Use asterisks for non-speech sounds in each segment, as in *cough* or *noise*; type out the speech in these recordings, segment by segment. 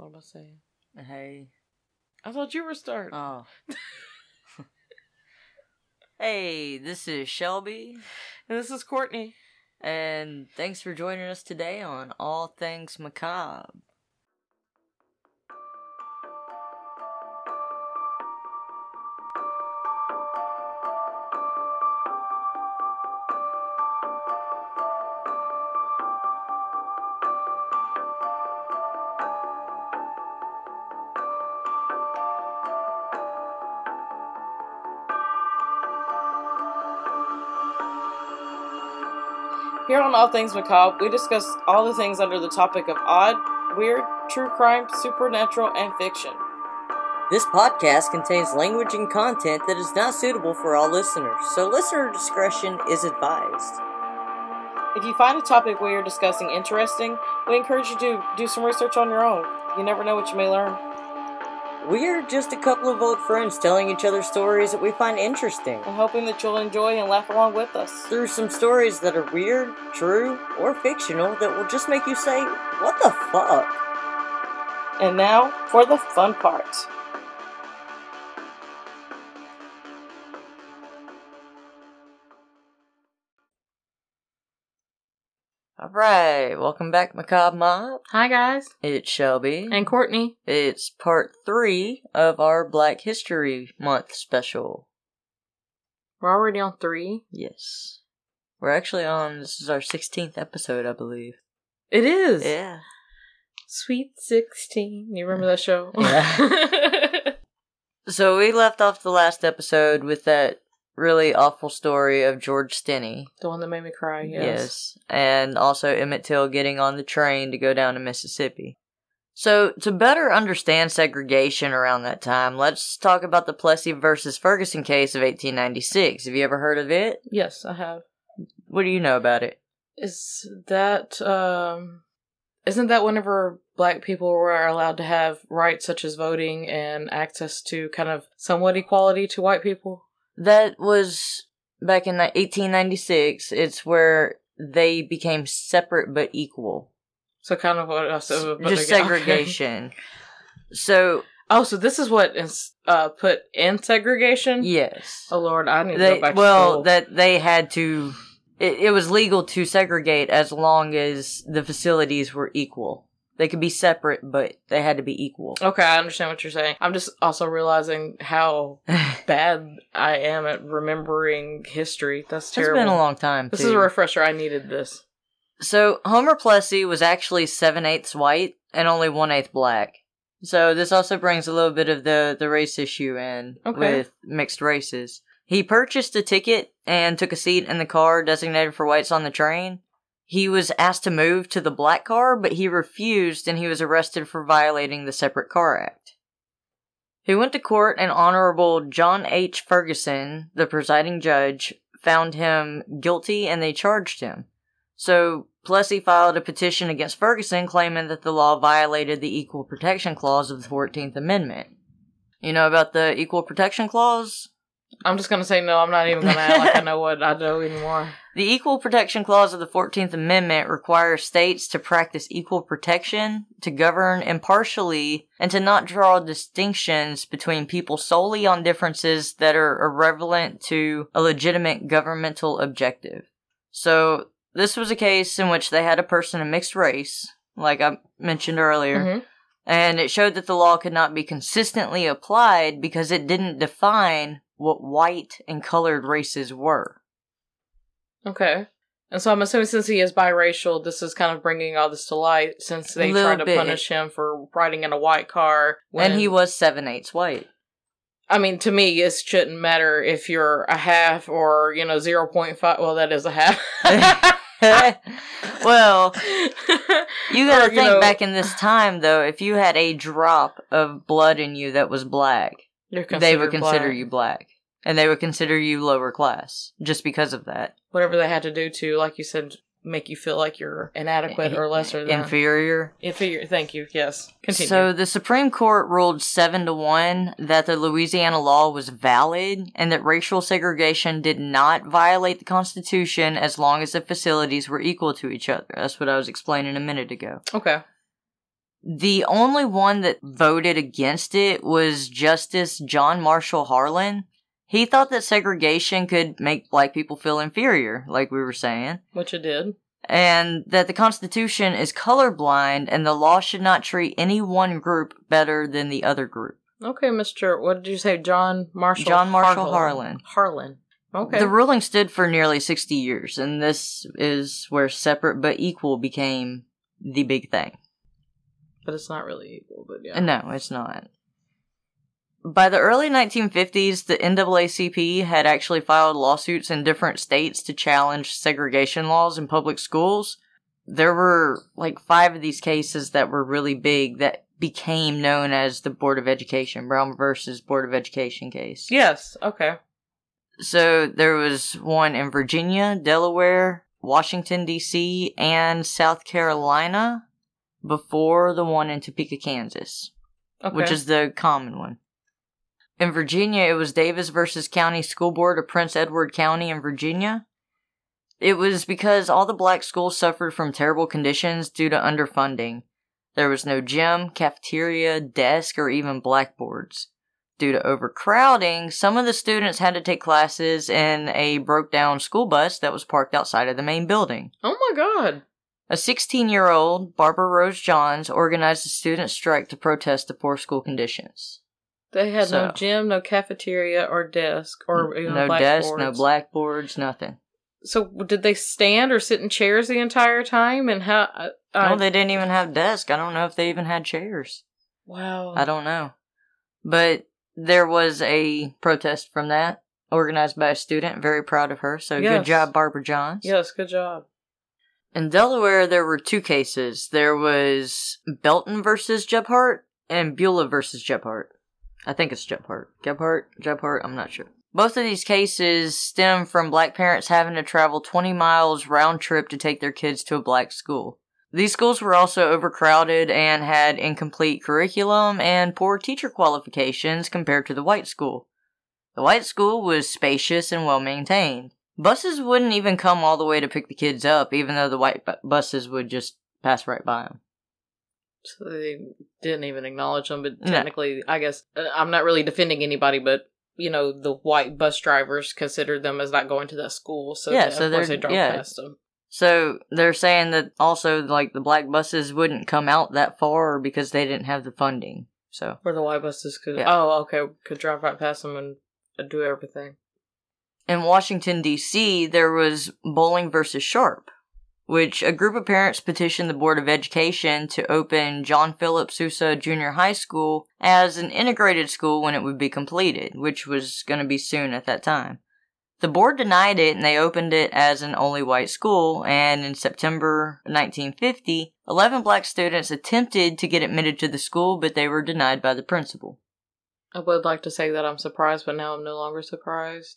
What am I saying? Hey. I thought you were starting. Oh. hey, this is Shelby, and this is Courtney. and thanks for joining us today on All Things Macabre. On All Things Macabre, we discuss all the things under the topic of odd, weird, true crime, supernatural, and fiction. This podcast contains language and content that is not suitable for all listeners, so listener discretion is advised. If you find a topic we are discussing interesting, we encourage you to do some research on your own. You never know what you may learn. We are just a couple of old friends telling each other stories that we find interesting. And hoping that you'll enjoy and laugh along with us. Through some stories that are weird, true, or fictional that will just make you say, What the fuck? And now for the fun part. Alright, welcome back, Macabre Mob. Hi, guys. It's Shelby. And Courtney. It's part three of our Black History Month special. We're already on three. Yes. We're actually on, this is our 16th episode, I believe. It is. Yeah. Sweet 16. You remember that show? Yeah. *laughs* So we left off the last episode with that really awful story of George Stinney. the one that made me cry, yes. Yes. And also Emmett Till getting on the train to go down to Mississippi. So, to better understand segregation around that time, let's talk about the Plessy versus Ferguson case of 1896. Have you ever heard of it? Yes, I have. What do you know about it? Is that, um, isn't that whenever black people were allowed to have rights such as voting and access to kind of somewhat equality to white people? That was back in 1896. It's where they became separate but equal. So kind of what I said. Just again- okay. segregation. *laughs* So, Oh, so this is what is uh, put in segregation? yes. Oh Lord, I need to go back well that they had to it, it was legal to segregate as long as the facilities were equal they could be separate but they had to be equal *laughs* Okay, I understand what you're saying. I'm just also realizing how bad I am at remembering history. That's it's terrible. been a long time this too. is a refresher. I needed this. so homer plessy was actually seven eighths white and only one eighth black so this also brings a little bit of the the race issue in Okay. with mixed races he purchased a ticket and took a seat in the car designated for whites on the train He was asked to move to the black car, but he refused and he was arrested for violating the Separate Car Act. He went to court and Honorable John H. Ferguson, the presiding judge, found him guilty and they charged him. So Plessy filed a petition against Ferguson claiming that the law violated the Equal Protection Clause of the 14th Amendment. You know about the Equal Protection Clause? I'm just gonna say no. I'm not even gonna act like I know what I know anymore. *laughs* The Equal Protection Clause of the 14th Amendment requires states to practice equal protection, to govern impartially, and to not draw distinctions between people solely on differences that are irrelevant to a legitimate governmental objective. So, this was a case in which they had a person of mixed race, like I mentioned earlier, Mhm. and it showed that the law could not be consistently applied because it didn't define what white and colored races were. Okay. And so I'm assuming since he is biracial, this is kind of bringing all this to light since they tried to bit. punish him for riding in a white car. And he was seven eighths white. I mean, to me, it shouldn't matter if you're a half or, you know, 0.5. Well, that is a half. *laughs* well, *laughs* you gotta Or, think know, back in this time though, if you had a drop of blood in you that was black, they would consider black. you black. And they would consider you lower class just because of that. Whatever they had to do to, like you said, make you feel like you're inadequate or lesser than. Inferior. Inferior. Thank you. Yes. Continue. So the Supreme Court ruled seven to one that the Louisiana law was valid and that racial segregation did not violate the Constitution as long as the facilities were equal to each other. That's what I was explaining a minute ago. okay. The only one that voted against it was Justice John Marshall Harlan. He thought that segregation could make black people feel inferior, like we were saying, Which it did. and that the Constitution is colorblind and the law should not treat any one group better than the other group. Okay, Mr. What did you say? John Marshall John Marshall Harlan. Harlan. Okay. The ruling stood for nearly 60 years, and this is where separate but equal became the big thing. but it's not really equal, but yeah. No, it's not. By the early 1950s, the NAACP had actually filed lawsuits in different states to challenge segregation laws in public schools. There were like five of these cases that were really big that became known as the Board of Education, Brown versus Board of Education case. yes. Okay. So there was one in Virginia, Delaware, Washington, D.C., and South Carolina before the one in Topeka, Kansas Okay. which is the common one. In Virginia, it was Davis versus County School Board of Prince Edward County in Virginia. It was because all the black schools suffered from terrible conditions due to underfunding. There was no gym, cafeteria, desk, or even blackboards. Due to overcrowding, some of the students had to take classes in a broke down school bus that was parked outside of the main building. oh my god. A 16 year old, Barbara Rose Johns, organized a student strike to protest the poor school conditions. They had no gym, no cafeteria, or desk, or even no desk, no blackboards. nothing. So did they stand or sit in chairs the entire time? And how? Uh, no, they didn't even have desks. I don't know if they even had chairs. wow. I don't know. But there was a protest from that, organized by a student. Very proud of her. So Yes. good job, Barbara Johns. Yes. Good job. In Delaware, there were two cases. There was Belton versus Gebhart and Bulah versus Gebhart. I think it's Gebhart. Gebhardt? Gebhardt? I'm not sure. Both of these cases stem from black parents having to travel 20 miles round trip to take their kids to a black school. These schools were also overcrowded and had incomplete curriculum and poor teacher qualifications compared to the white school. The white school was spacious and well maintained. Buses wouldn't even come all the way to pick the kids up, even though the white bu- buses would just pass right by them. So they didn't even acknowledge them, but No. technically, I guess uh, I'm not really defending anybody, but you know, the white bus drivers considered them as not going to that school, so Yeah, they- so of course they drove yeah. past them. So they're saying that also, like, the black buses wouldn't come out that far because they didn't have the funding. So, Where the white buses could, Yeah. oh, okay, could drive right past them and uh, do everything. in Washington, D.C., there was Bolling versus Sharpe, which a group of parents petitioned the Board of Education to open John Philip Sousa Junior High School as an integrated school when it would be completed, which was going to be soon at that time. The board denied it and they opened it as an only white school, and in September 1950, 11 black students attempted to get admitted to the school, but they were denied by the principal. I would like to say that I'm surprised, but now I'm no longer surprised.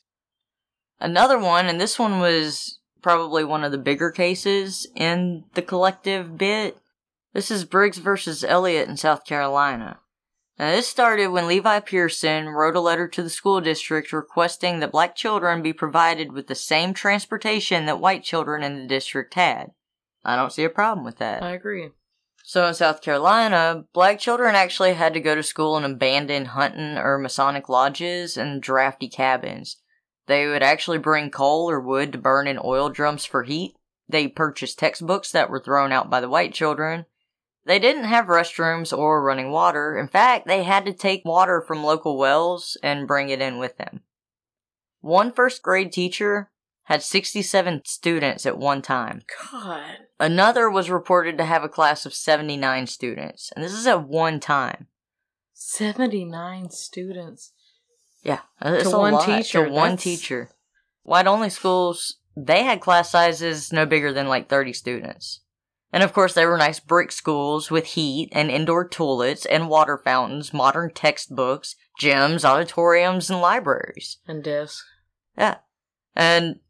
Another one, and this one was probably one of the bigger cases in the collective bit. This is Briggs versus Elliott in South Carolina. Now, this started when Levi Pearson wrote a letter to the school district requesting that black children be provided with the same transportation that white children in the district had. I don't see a problem with that. I agree. So in South Carolina, black children actually had to go to school in abandoned hunting or Masonic lodges and drafty cabins. They would actually bring coal or wood to burn in oil drums for heat. They purchased textbooks that were thrown out by the white children. They didn't have restrooms or running water. In fact, they had to take water from local wells and bring it in with them. One first grade teacher had 67 students at one time. God. Another was reported to have a class of 79 students, and this is at one time. 79 students. Yeah, uh, it's To one lot. teacher, To one that's- teacher. White only schools, they had class sizes no bigger than like 30 students. And of course, they were nice brick schools with heat and indoor toilets and water fountains, modern textbooks, gyms, auditoriums, and libraries. And desks. Yeah. And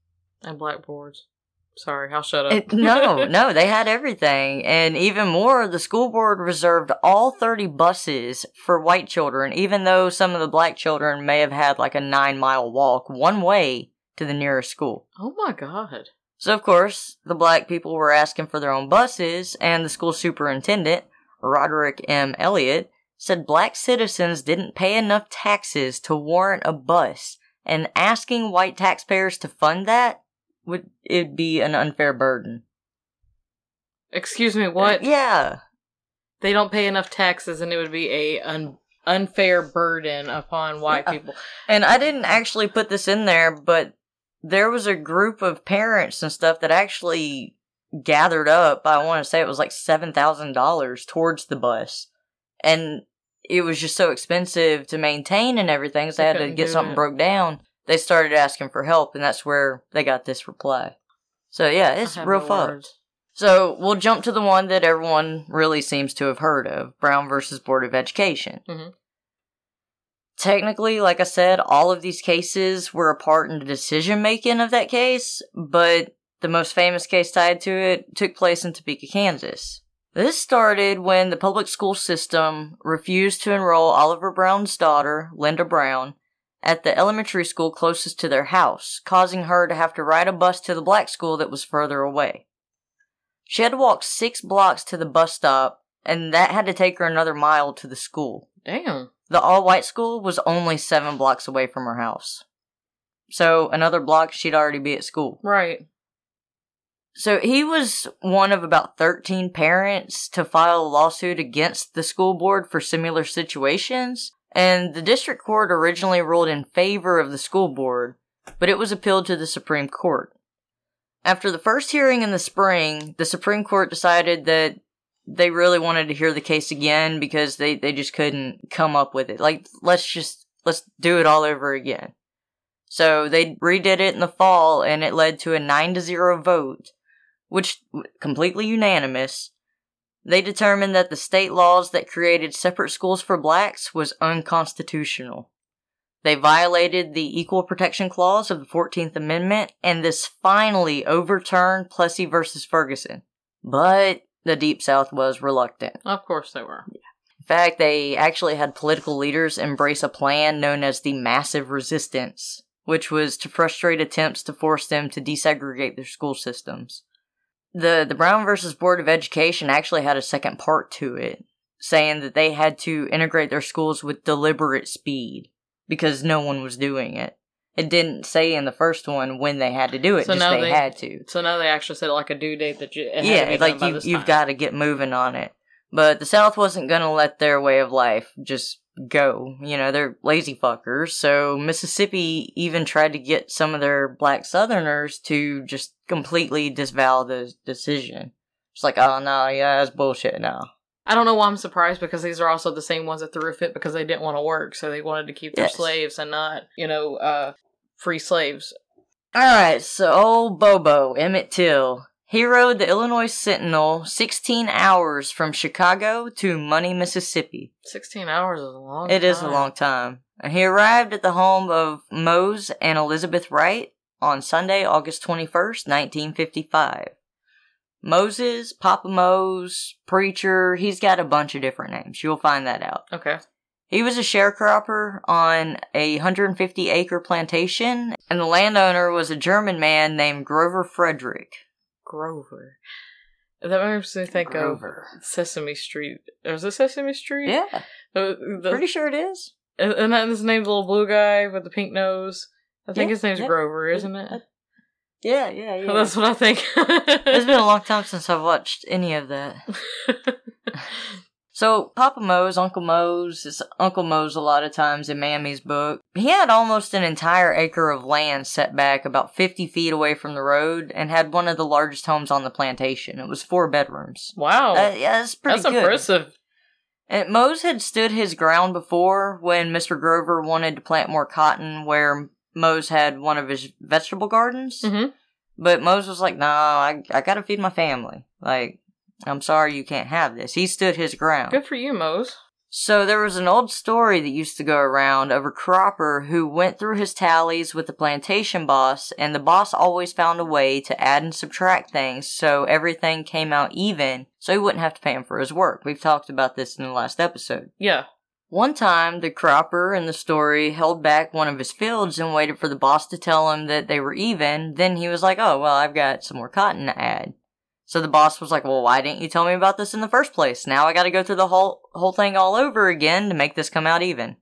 And blackboards. Sorry, I'll shut up. It, no, no, *laughs* they had everything. And even more, the school board reserved all 30 buses for white children, even though some of the black children may have had like a nine mile walk one way to the nearest school. oh my god. So, of course, the black people were asking for their own buses, and the school superintendent, Roderick M. Elliott, said black citizens didn't pay enough taxes to warrant a bus, and asking white taxpayers to fund that would it be an unfair burden. Excuse me, what? Yeah. They don't pay enough taxes, and it would be a un- unfair burden upon white Yeah. people. And I didn't actually put this in there, but there was a group of parents and stuff that actually gathered up. I want to say it was like $7,000 towards the bus. And it was just so expensive to maintain and everything, so they They had to get something it. broke down. They started asking for help, and that's where they got this reply. So yeah, it's real fucked. words. So we'll jump to the one that everyone really seems to have heard of Brown versus Board of Education. Mhm. Technically, like I said, all of these cases were a part in the decision making of that case, but the most famous case tied to it took place in Topeka, Kansas. This started when the public school system refused to enroll Oliver Brown's daughter, Linda Brown, at the elementary school closest to their house, causing her to have to ride a bus to the black school that was further away. She had to walk six blocks to the bus stop, and that had to take her another mile to the school. Damn. The all white school was only seven blocks away from her house. So, another block, she'd already be at school. Right. So, he was one of about 13 parents to file a lawsuit against the school board for similar situations, and the district court originally ruled in favor of the school board, but it was appealed to the Supreme Court. After the first hearing in the spring, the Supreme Court decided that they really wanted to hear the case again because they, they just couldn't come up with it. Like, let's just, let's do it all over again. So they redid it in the fall and it led to a 9 to 0 vote, which completely unanimous. They determined that the state laws that created separate schools for blacks was unconstitutional. They violated the Equal Protection Clause of the 14th Amendment, and this finally overturned Plessy versus Ferguson. But the Deep South was reluctant. Of course they were. In fact, they actually had political leaders embrace a plan known as the Massive Resistance, which was to frustrate attempts to force them to desegregate their school systems. The, the Brown versus Board of Education actually had a second part to it, saying that they had to integrate their schools with deliberate speed because no one was doing it. It didn't say in the first one when they had to do it, So just now they, they- had to So now they actually said like a due date that you yeah, to like you you've got to get moving on it. But the South wasn't gonna let their way of life just go. You know, they're lazy fuckers. So Mississippi even tried to get some of their black Southerners to just completely disavow the decision. It's like, oh no, yeah, that's bullshit now. I don't know why I'm surprised because these are also the same ones that threw a fit because they didn't want to work, so they wanted to keep their Yes. slaves and not, you know, uh, free slaves. Alright, so old Bobo, Emmett Till. He rode the Illinois Sentinel 16 hours from Chicago to Money, Mississippi. Sixteen hours is a long. It is a long time. And he arrived at the home of Mose and Elizabeth Wright on Sunday, August 21st, 1955. Moses, Papa Mose, Preacher, he's got a bunch of different names. You'll find that out. Okay. He was a sharecropper on a 150 acre plantation, and the landowner was a German man named Grover Frederick. Grover. That makes me think Grover. of Sesame Street. Is it Sesame Street? Yeah, Uh, the, pretty sure it is. and that his name's the little blue guy with the pink nose. I think Yeah, his name's yeah. Grover, isn't it? Yeah, yeah, *laughs* yeah. That's what I think. It's been a long time since I've watched any of that. *laughs* So Papa Mose, Uncle Mose, is Uncle Mose a lot of times in Mamie's book. He had almost an entire acre of land set back about 50 feet away from the road and had one of the largest homes on the plantation. It was four bedrooms. wow. Uh, yeah, that's pretty That's good. impressive. And Mose had stood his ground before when Mr. Grover wanted to plant more cotton where Mose had one of his vegetable gardens. hmm But Mose was like, no, I, I gotta feed my family. Like, I'm sorry you can't have this. He stood his ground. Good for you, Mose. So there was an old story that used to go around of a cropper who went through his tallies with the plantation boss, and the boss always found a way to add and subtract things so everything came out even, so he wouldn't have to pay him for his work. We've talked about this in the last episode. Yeah. One time, the cropper in the story held back one of his fields and waited for the boss to tell him that they were even. Then he was like, oh, well, I've got some more cotton to add. So the boss was like, "Well, why didn't you tell me about this in the first place? Now I got to go through the whole whole thing all over again to make this come out even."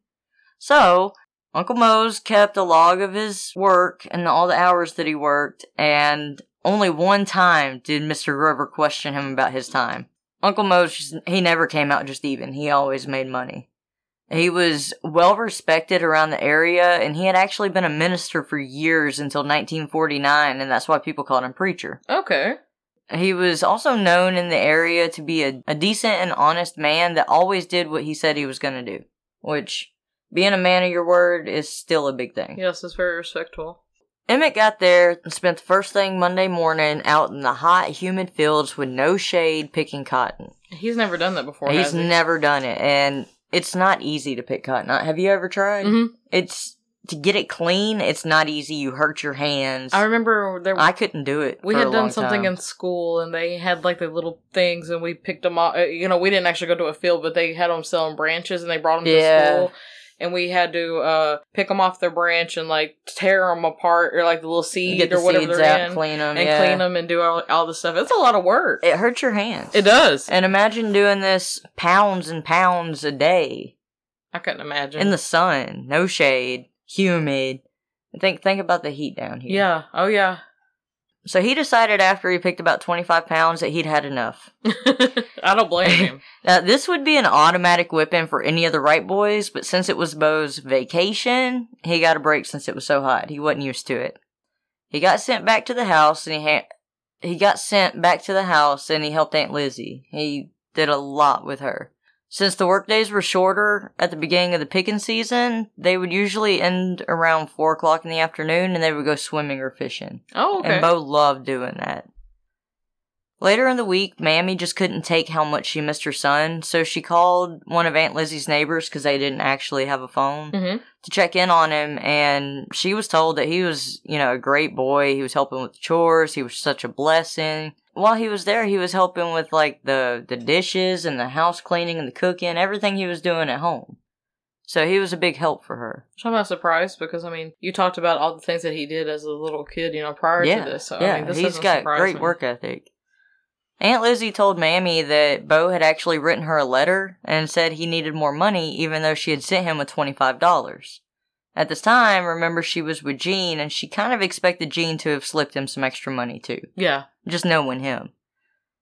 So Uncle Mose kept a log of his work and all the hours that he worked, and only one time did Mr. Grover question him about his time. Uncle Mose, he never came out just even. He always made money. He was well respected around the area, and he had actually been a minister for years until 1949, and that's why people called him preacher. Okay. He was also known in the area to be a, a decent and honest man that always did what he said he was going to do, which being a man of your word is still a big thing. Yes, it's very respectful. Emmett got there and spent the first thing Monday morning out in the hot, humid fields with no shade picking cotton. He's never done that before. He's has he? never done it, and it's not easy to pick cotton. Have you ever tried? Mhm. It's to get it clean. It's not easy. You hurt your hands. I remember there. I couldn't do it. we had done something time. in school, and they had like the little things, and we picked them off. uh, You know, we didn't actually go to a field, but they had them selling branches, and they brought them Yeah. to school. And we had to uh, pick them off their branch and like tear them apart, or like the little seed get the or whatever seeds they're out, in, clean them, and yeah. clean them and do all, all the stuff. It's a lot of work. It hurts your hands. It does. And imagine doing this pounds and pounds a day I couldn't imagine. in the sun, no shade, humid. Think think about the heat down here. yeah. Oh yeah. So he decided after he picked about 25 pounds that he'd had enough. *laughs* *laughs* I don't blame him. Now, this would be an automatic whipping for any of the Wright boys, but since it was Bo's vacation, he got a break since it was so hot. He wasn't used to it. He got sent back to the house and he ha- he got sent back to the house and he helped Aunt Lizzie. He did a lot with her. Since the workdays were shorter at the beginning of the picking season, they would usually end around four o'clock in the afternoon and they would go swimming or fishing. Oh okay. And Bo loved doing that. Later in the week, Mamie just couldn't take how much she missed her son, so she called one of Aunt Lizzie's neighbors because they didn't actually have a phone hmm to check in on him. And she was told that he was, you know, a great boy. He was helping with the chores. He was such a blessing. While he was there, he was helping with like the the dishes and the house cleaning and the cooking, everything he was doing at home. So he was a big help for her. So I'm not surprised because I mean, you talked about all the things that he did as a little kid, you know, prior yeah, to this. So yeah, I mean, this he's got great me. work ethic. Aunt Lizzie told Mamie that Bo had actually written her a letter and said he needed more money, even though she had sent him with twenty five dollars. At this time, remember she was with Gene, and she kind of expected Gene to have slipped him some extra money too, Yeah. just knowing him.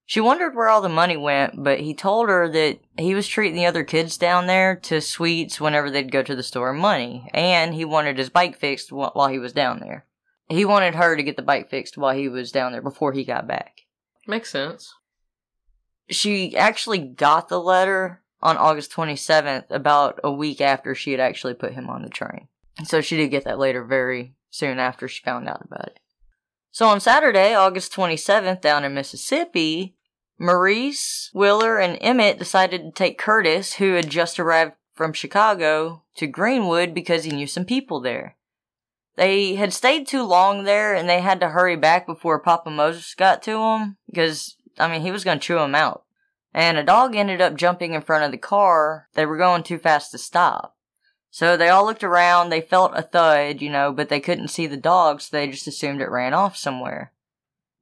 She wondered where all the money went, but he told her that he was treating the other kids down there to sweets whenever they'd go to the store and money, and he wanted his bike fixed wh- while he was down there. He wanted her to get the bike fixed while he was down there before he got back. Makes sense. She actually got the letter on August 27th, about a week after she had actually put him on the train. So she did get that later very soon after she found out about it. So on Saturday, August 27th, down in Mississippi, Maurice, Wheeler, and Emmett decided to take Curtis, who had just arrived from Chicago, to Greenwood because he knew some people there. They had stayed too long there and they had to hurry back before Papa Moses got to them because, I mean, he was going to chew them out. And a dog ended up jumping in front of the car. They were going too fast to stop. So they all looked around, they felt a thud, you know, but they couldn't see the dog, so they just assumed it ran off somewhere.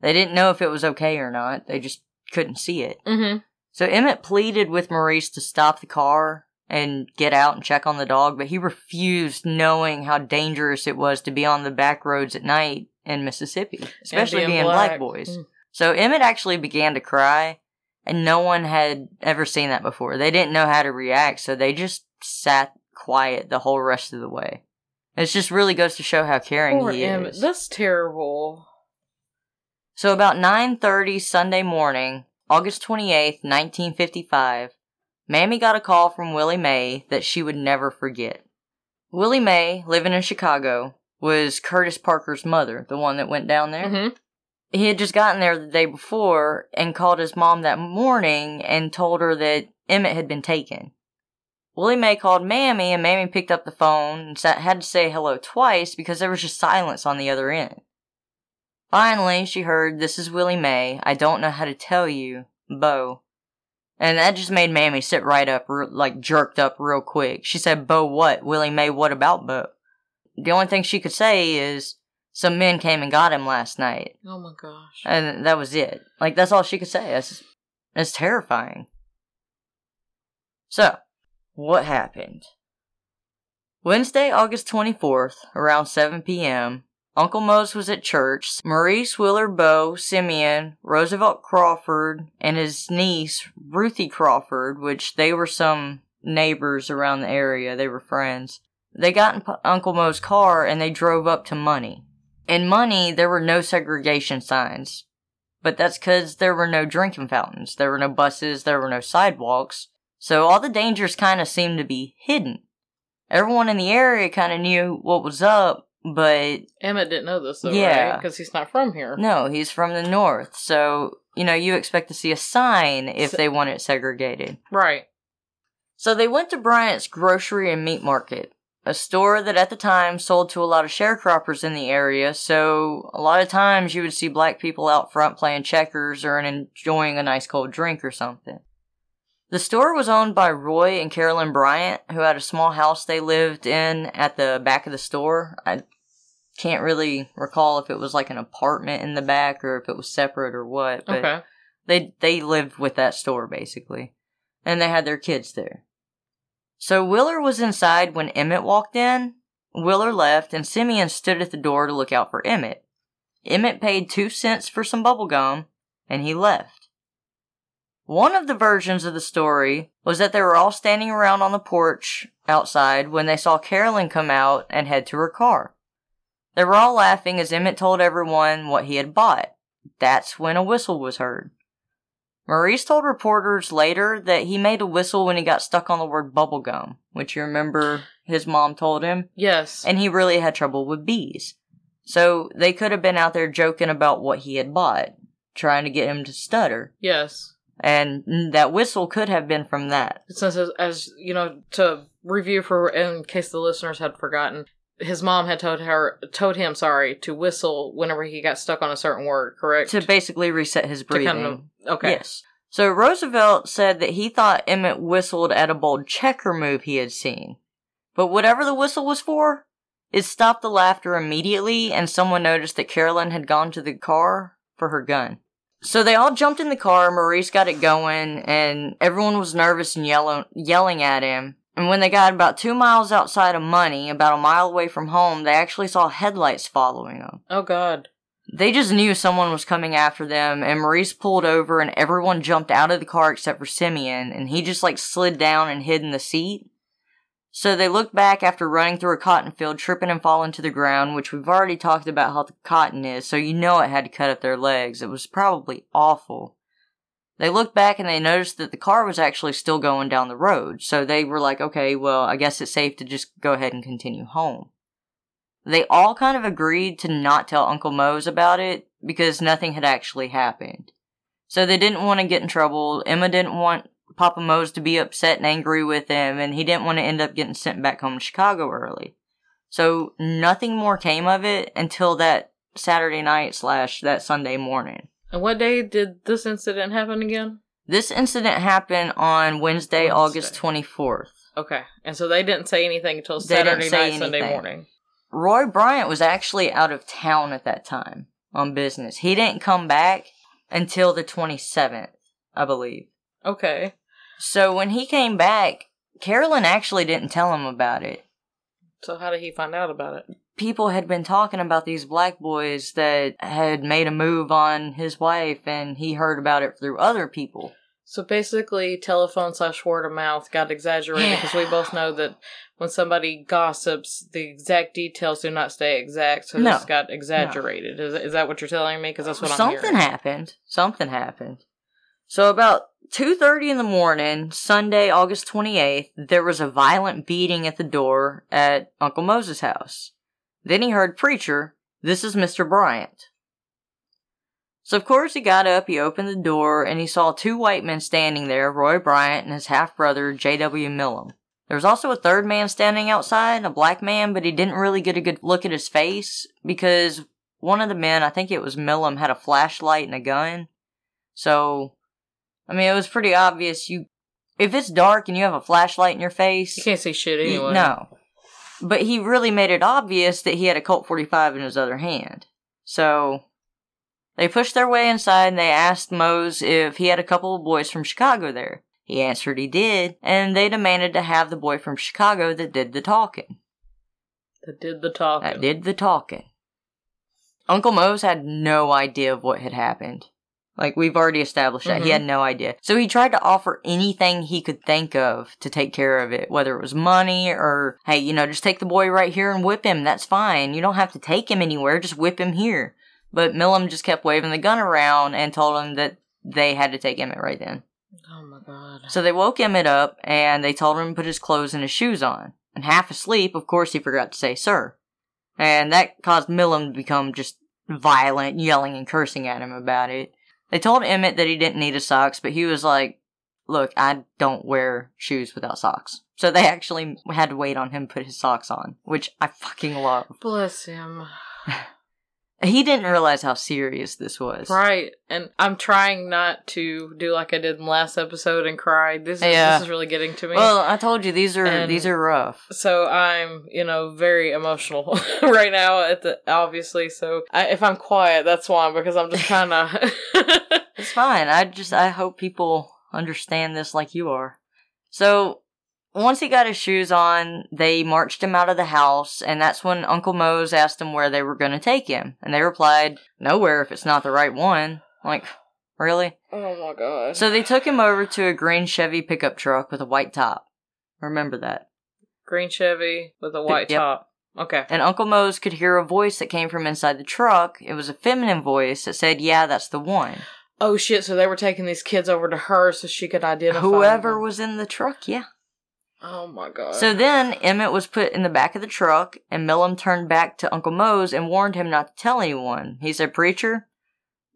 They didn't know if it was okay or not, they just couldn't see it. Mm-hmm. So Emmett pleaded with Maurice to stop the car and get out and check on the dog, but he refused, knowing how dangerous it was to be on the back roads at night in Mississippi, especially being, black. boys. Mm. So Emmett actually began to cry, and no one had ever seen that before. They didn't know how to react, so they just sat quiet the whole rest of the way. It just really goes to show how caring Poor he Emmett. is. That's terrible. So about 9:30 Sunday morning, August 28th, 1955, Mamie got a call from Willie Mae that she would never forget. Willie Mae, living in Chicago, was Curtis Parker's mother, the one that went down there. Mm-hmm. He had just gotten there the day before and called his mom that morning and told her that Emmett had been taken. Willie Mae called Mamie and Mamie picked up the phone and sa- had to say hello twice because there was just silence on the other end. Finally, she heard, This is Willie Mae. I don't know how to tell you, Bo. And that just made Mamie sit right up, like jerked up real quick. She said, Bo what? Willie Mae, what about Bo? The only thing she could say is, some men came and got him last night. Oh my gosh. And that was it. Like, that's all she could say. It's, it's terrifying. So, what happened? Wednesday, August 24th, around 7 p.m., Uncle Mose was at church. Maurice Willard Bowe, Simeon, Roosevelt Crawford, and his niece, Ruthie Crawford, which they were some neighbors around the area. They were friends. They got in Uncle Mo's car and they drove up to Money. In Money, there were no segregation signs. But that's because there were no drinking fountains. There were no buses. There were no sidewalks. So all the dangers kind of seemed to be hidden. Everyone in the area kind of knew what was up, but Emmett didn't know this though, Yeah. right? Because he's not from here. no, he's from the north. So, you know, you expect to see a sign if So- they want it segregated. Right. So they went to Bryant's Grocery and Meat Market, a store that at the time sold to a lot of sharecroppers in the area, so a lot of times you would see black people out front playing checkers or enjoying a nice cold drink or something. The store was owned by Roy and Carolyn Bryant, who had a small house they lived in at the back of the store. I can't really recall if it was like an apartment in the back or if it was separate or what, but Okay. they they lived with that store basically, and they had their kids there. So Wheeler was inside when Emmett walked in. Wheeler left, and Simeon stood at the door to look out for Emmett. Emmett paid two cents for some bubble gum, and he left. One of the versions of the story was that they were all standing around on the porch outside when they saw Carolyn come out and head to her car. They were all laughing as Emmett told everyone what he had bought. That's when a whistle was heard. Maurice told reporters later that he made a whistle when he got stuck on the word bubblegum, which you remember his mom told him, Yes. and he really had trouble with bees. So they could have been out there joking about what he had bought, trying to get him to stutter. yes. And that whistle could have been from that. Since as, as you know, to review for in case the listeners had forgotten, his mom had told her told him sorry to whistle whenever he got stuck on a certain word. Correct. To basically reset his breathing. kind of okay. Yes. So Roosevelt said that he thought Emmett whistled at a bold checker move he had seen. But whatever the whistle was for, it stopped the laughter immediately and someone noticed that Carolyn had gone to the car for her gun. So they all jumped in the car, Maurice got it going, and everyone was nervous and yelling, yelling at him. And when they got about two miles outside of Money, about a mile away from home, they actually saw headlights following them. Oh God. They just knew someone was coming after them, and Maurice pulled over, and everyone jumped out of the car except for Simeon, and he just like slid down and hid in the seat. So they looked back after running through a cotton field, tripping and falling to the ground, which we've already talked about how the cotton is, so you know it had to cut up their legs. It was probably awful. They looked back and they noticed that the car was actually still going down the road, so they were like, okay, well, I guess it's safe to just go ahead and continue home. They all kind of agreed to not tell Uncle Mose about it because nothing had actually happened. So they didn't want to get in trouble. Emmett didn't want Papa Mose to be upset and angry with him, and he didn't want to end up getting sent back home to Chicago early. So nothing more came of it until that Saturday night slash that Sunday morning. And what day did this incident happen again? This incident happened on Wednesday, Wednesday. August 24th. Okay. And so they didn't say anything until They Saturday night, Sunday morning. Roy Bryant was actually out of town at that time on business. He didn't come back until the 27th, I believe. Okay. So when he came back, Carolyn actually didn't tell him about it. So how did he find out about it? People had been talking about these black boys that had made a move on his wife, and he heard about it through other people. So basically, telephone slash word of mouth got exaggerated because we both know that when somebody gossips, the exact details do not stay exact. So No. this got exaggerated. Is, is that what you're telling me? Because that's what I'm Something hearing. happened. Something happened. So about 2:30 in the morning, Sunday, August 28th, there was a violent beating at the door at Uncle Moses' house. Then he heard preacher, "This is Mr. Bryant." So of course he got up, he opened the door, and he saw two white men standing there, Roy Bryant and his half-brother J.W. Milam. There was also a third man standing outside, a black man, but he didn't really get a good look at his face because one of the men, I think it was Milam, had a flashlight and a gun. So, I mean, it was pretty obvious. You, if it's dark and you have a flashlight in your face, You can't see shit anyway. no. but he really made it obvious that he had a Colt 45 in his other hand. So they pushed their way inside and they asked Mose if he had a couple of boys from Chicago there. He answered he did, and they demanded to have the boy from Chicago that did the talking. That did the talking. That did the talking. Uncle Mose had no idea of what had happened. Like we've already established that. He Mhm. had no idea. So he tried to offer anything he could think of to take care of it, whether it was money or, hey, you know, just take the boy right here and whip him. That's fine. You don't have to take him anywhere. Just whip him here. But Milam just kept waving the gun around and told him that they had to take Emmett right then. Oh my god. So they woke Emmett up and they told him to put his clothes and his shoes on. And half asleep, of course, he forgot to say sir. And that caused Milam to become just violent, yelling and cursing at him about it. They told Emmett that he didn't need his socks, but he was like, look, I don't wear shoes without socks. So they actually had to wait on him to put his socks on, which I fucking love. Bless him. *laughs* He didn't realize how serious this was. Right. And I'm trying not to do like I did in the last episode and cry. This is Yeah. this is really getting to me. Well, I told you these are And- these are rough. so I'm, you know, very emotional *laughs* right now at the obviously. So I, if I'm quiet, that's why because I'm just *laughs* kind of *laughs* It's fine. I just I hope people understand this like you are. So once he got his shoes on, they marched him out of the house, and that's when Uncle Mose asked him where they were going to take him, and they replied, "Nowhere if it's not the right one." Like, really? Oh my god. So they took him over to a green Chevy pickup truck with a white top. Remember that. green Chevy with a white Yep. top. Okay. And Uncle Mose could hear a voice that came from inside the truck. It was a feminine voice that said, "Yeah, that's the one." Oh shit! So they were taking these kids over to her so she could identify Whoever them. was in the truck, yeah. Oh my god. So then Emmett was put in the back of the truck, and Milam turned back to Uncle Mose and warned him not to tell anyone. He said, Preacher,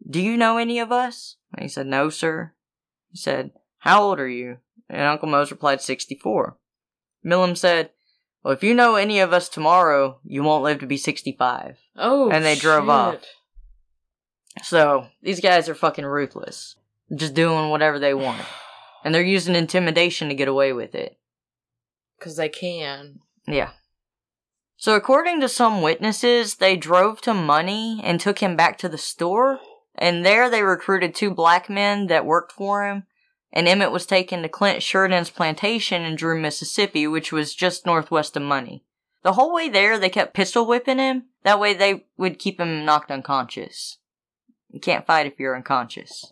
do you know any of us? And he said, No, sir. He said, How old are you? And Uncle Mose replied, 64. Milam said, Well, if you know any of us tomorrow, you won't live to be 65. oh, and they drove off. So, these guys are fucking ruthless. Just doing whatever they want. *sighs* And they're using intimidation to get away with it. Cause they can. Yeah. So, according to some witnesses, they drove to Money and took him back to the store. And there they recruited two black men that worked for him. And Emmett was taken to Clint Sheridan's plantation in Drew, Mississippi, which was just northwest of Money. The whole way there, they kept pistol whipping him. That way they would keep him knocked unconscious. You can't fight if you're unconscious.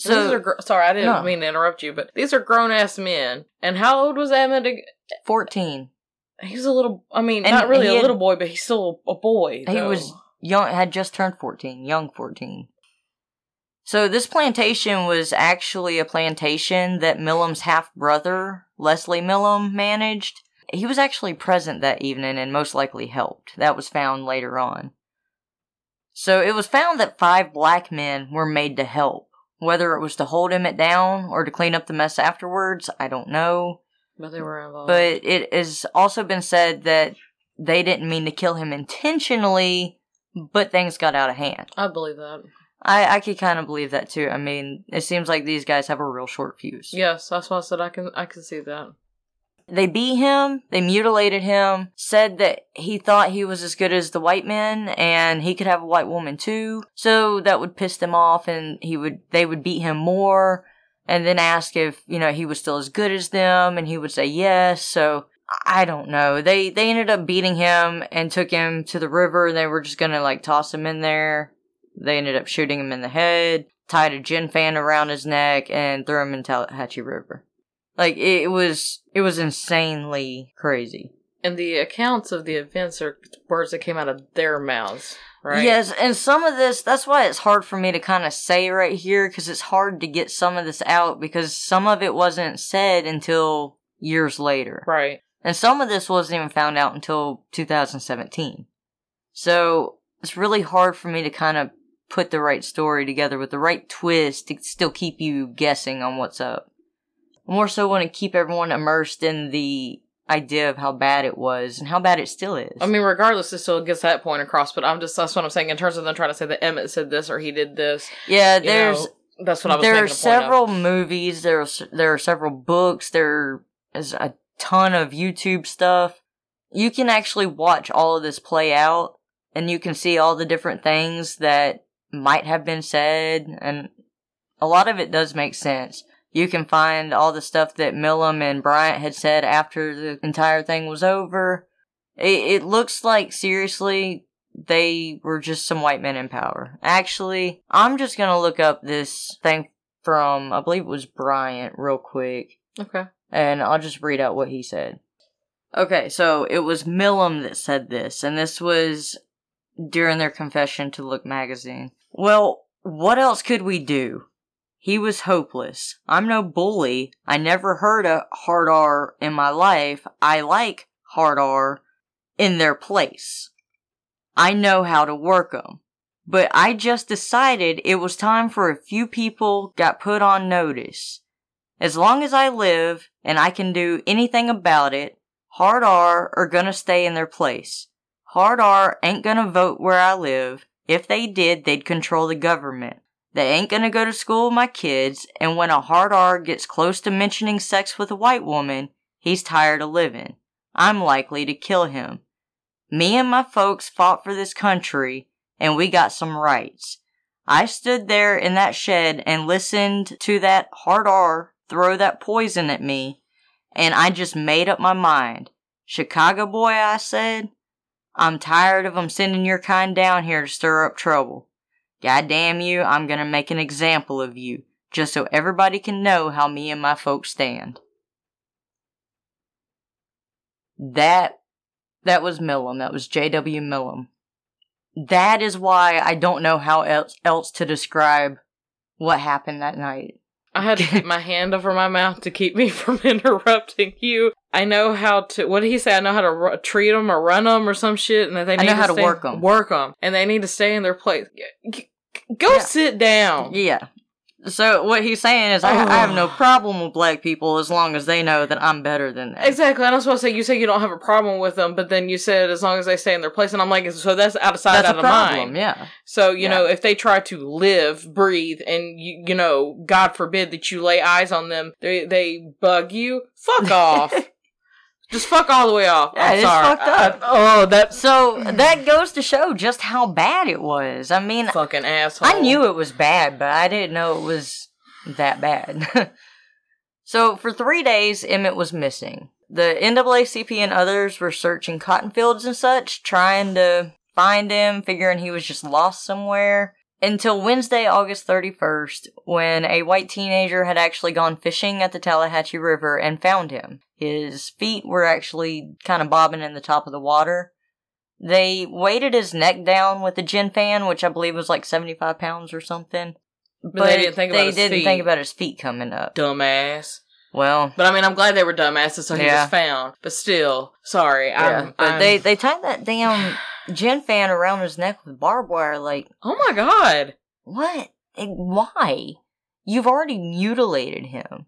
So, these are gr- sorry, I didn't No. mean to interrupt you, but these are grown ass men. And how old was Emmett? ag- 14. He's a little. I mean, And not really a had- little boy, but he's still a boy. He was young, had just turned 14, young 14. So this plantation was actually a plantation that Milam's half brother, Leslie Milam, managed. He was actually present that evening and most likely helped. That was found later on. So it was found that five black men were made to help. Whether it was to hold Emmett down or to clean up the mess afterwards, I don't know. But they were involved. But it has also been said that they didn't mean to kill him intentionally, but things got out of hand. I believe that. I, I could kind of believe that too. I mean, it seems like these guys have a real short fuse. Yes, that's why I said I can. I can see that. They beat him, they mutilated him, said that he thought he was as good as the white men and he could have a white woman too. So that would piss them off and he would, they would beat him more and then ask if, you know, he was still as good as them and he would say yes. So I don't know. They, they ended up beating him and took him to the river. And they were just gonna like toss him in there. They ended up shooting him in the head, tied a gin fan around his neck and threw him in Tallahatchie River. Like it was, it was insanely crazy. And the accounts of the events are words that came out of their mouths, right? Yes, and some of this, that's why it's hard for me to kind of say right here, because it's hard to get some of this out, because some of it wasn't said until years later. Right. And some of this wasn't even found out until 2017. So it's really hard for me to kind of put the right story together with the right twist to still keep you guessing on what's up. More so want to keep everyone immersed in the idea of how bad it was and how bad it still is. I mean, regardless, it still gets that point across. But I'm just that's what I'm saying in terms of them trying to say that Emmett said this or he did this. yeah, there's know, that's what I was. there are point of. several movies. There are there are several books. There is a ton of YouTube stuff. you can actually watch all of this play out and you can see all the different things that might have been said and a lot of it does make sense. You can find all the stuff that Milam and Bryant had said after the entire thing was over. It, it looks like seriously they were just some white men in power. Actually, I'm just gonna look up this thing from, I believe it was Bryant real quick. Okay. And I'll just read out what he said. Okay, so it was Milam that said this, and this was during their confession to Look magazine. Well, what else could we do? He was hopeless. I'm no bully. I never heard a hard R in my life. I like hard R in their place. I know how to work 'em. But I just decided it was time for a few people got put on notice. As long as I live and I can do anything about it, Hard R are gonna stay in their place. Hard R ain't gonna vote where I live. If they did, they'd control the government. They ain't gonna go to school with my kids, and when a hard R gets close to mentioning sex with a white woman, he's tired of living. I'm likely to kill him. Me and my folks fought for this country, and we got some rights. I stood there in that shed and listened to that hard R throw that poison at me, and I just made up my mind. Chicago boy, I said, I'm tired of 'em sending your kind down here to stir up trouble. God damn you, I'm gonna make an example of you, just so everybody can know how me and my folks stand. That, that was Milam. That was J.W. Milam. That is why I don't know how else, else to describe what happened that night. I had to keep *laughs* my hand over my mouth to keep me *laughs* from interrupting you. I know how to. What did he say? I know how to r- treat them or run them or some shit, and that they I know to how to stay- them. Work them, and they need to stay in their place. Go Yeah. sit down. Yeah. So what he's saying is, I, I have no *sighs* problem with black people as long as they know that I'm better than them. Exactly. And I was supposed to say you say you don't have a problem with them, but then you said as long as they stay in their place, and I'm like, so that's out of sight, That's out a of problem. mind. Yeah. So you Yeah. know, if they try to live, breathe, and you you know, God forbid that you lay eyes on them, they they bug you. Fuck *laughs* off. Just fuck all the way off. Yeah, it's fucked up. I- oh, that. So *clears throat* that goes to show just how bad it was. I mean, fucking asshole. I knew it was bad, but I didn't know it was that bad. *laughs* so for three days, Emmett was missing. The NAACP and others were searching cotton fields and such, trying to find him, figuring he was just lost somewhere. Until Wednesday, August 31st, when a white teenager had actually gone fishing at the Tallahatchie River and found him. His feet were actually kind of bobbing in the top of the water. They weighted his neck down with a gin fan, which I believe was like 75 pounds or something. But, they didn't think about they his didn't feet. think about his feet coming up. dumbass. Well, But I mean, I'm glad they were dumbasses, so he Yeah. was found. But still, sorry. yeah, I'm, but I'm- they they tied that damn gin fan around his neck with barbed wire. Like Oh my god. what? Why? You've already mutilated him.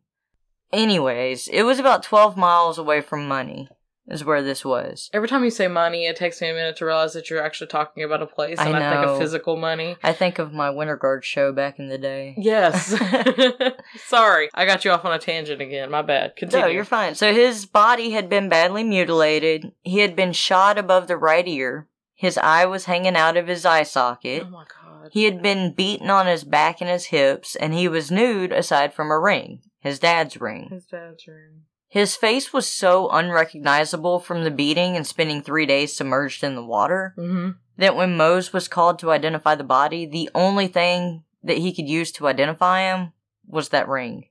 Anyways, it was about 12 miles away from money. Is where this was. Every time you say money, it takes me a minute to realize that you're actually talking about a place, I and I, think of physical money. I think of my Winter Guard show back in the day. Yes. *laughs* *laughs* Sorry, I got you off on a tangent again. My bad. Continue. No, you're fine. So his body had been badly mutilated. He had been shot above the right ear. His eye was hanging out of his eye socket. Oh my god. He had been beaten on his back and his hips, and he was nude aside from a ring, his dad's ring. His dad's ring. His face was so unrecognizable from the beating and spending three days submerged in the water Mm-hmm. that when Mose was called to identify the body, the only thing that he could use to identify him was that ring.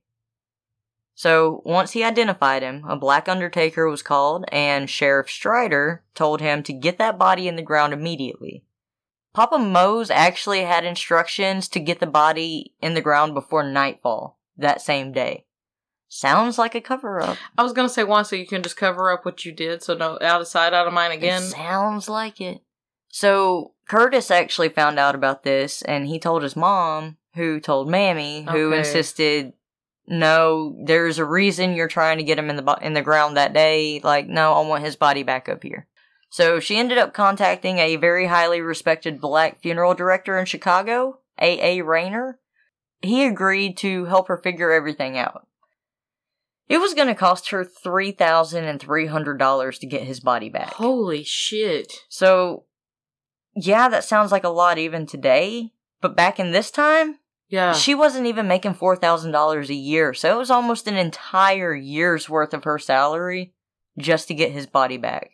So once he identified him, a black undertaker was called, and Sheriff Strider told him to get that body in the ground immediately. Papa Mose actually had instructions to get the body in the ground before nightfall that same day. Sounds like a cover up. I was gonna say one, so you can just cover up what you did, so no out of sight, out of mind again. It sounds like it. So Curtis actually found out about this, and he told his mom, who told Mamie, who Okay. insisted, "No, there's a reason you're trying to get him in the bo- in the ground that day. Like, no, I want his body back up here." So she ended up contacting a very highly respected black funeral director in Chicago, A. A. Rayner. He agreed to help her figure everything out. It was going to cost her $3,300 to get his body back. Holy shit. So, yeah, that sounds like a lot even today, but back in this time, Yeah. she wasn't even making $4,000 a year. So it was almost an entire year's worth of her salary just to get his body back.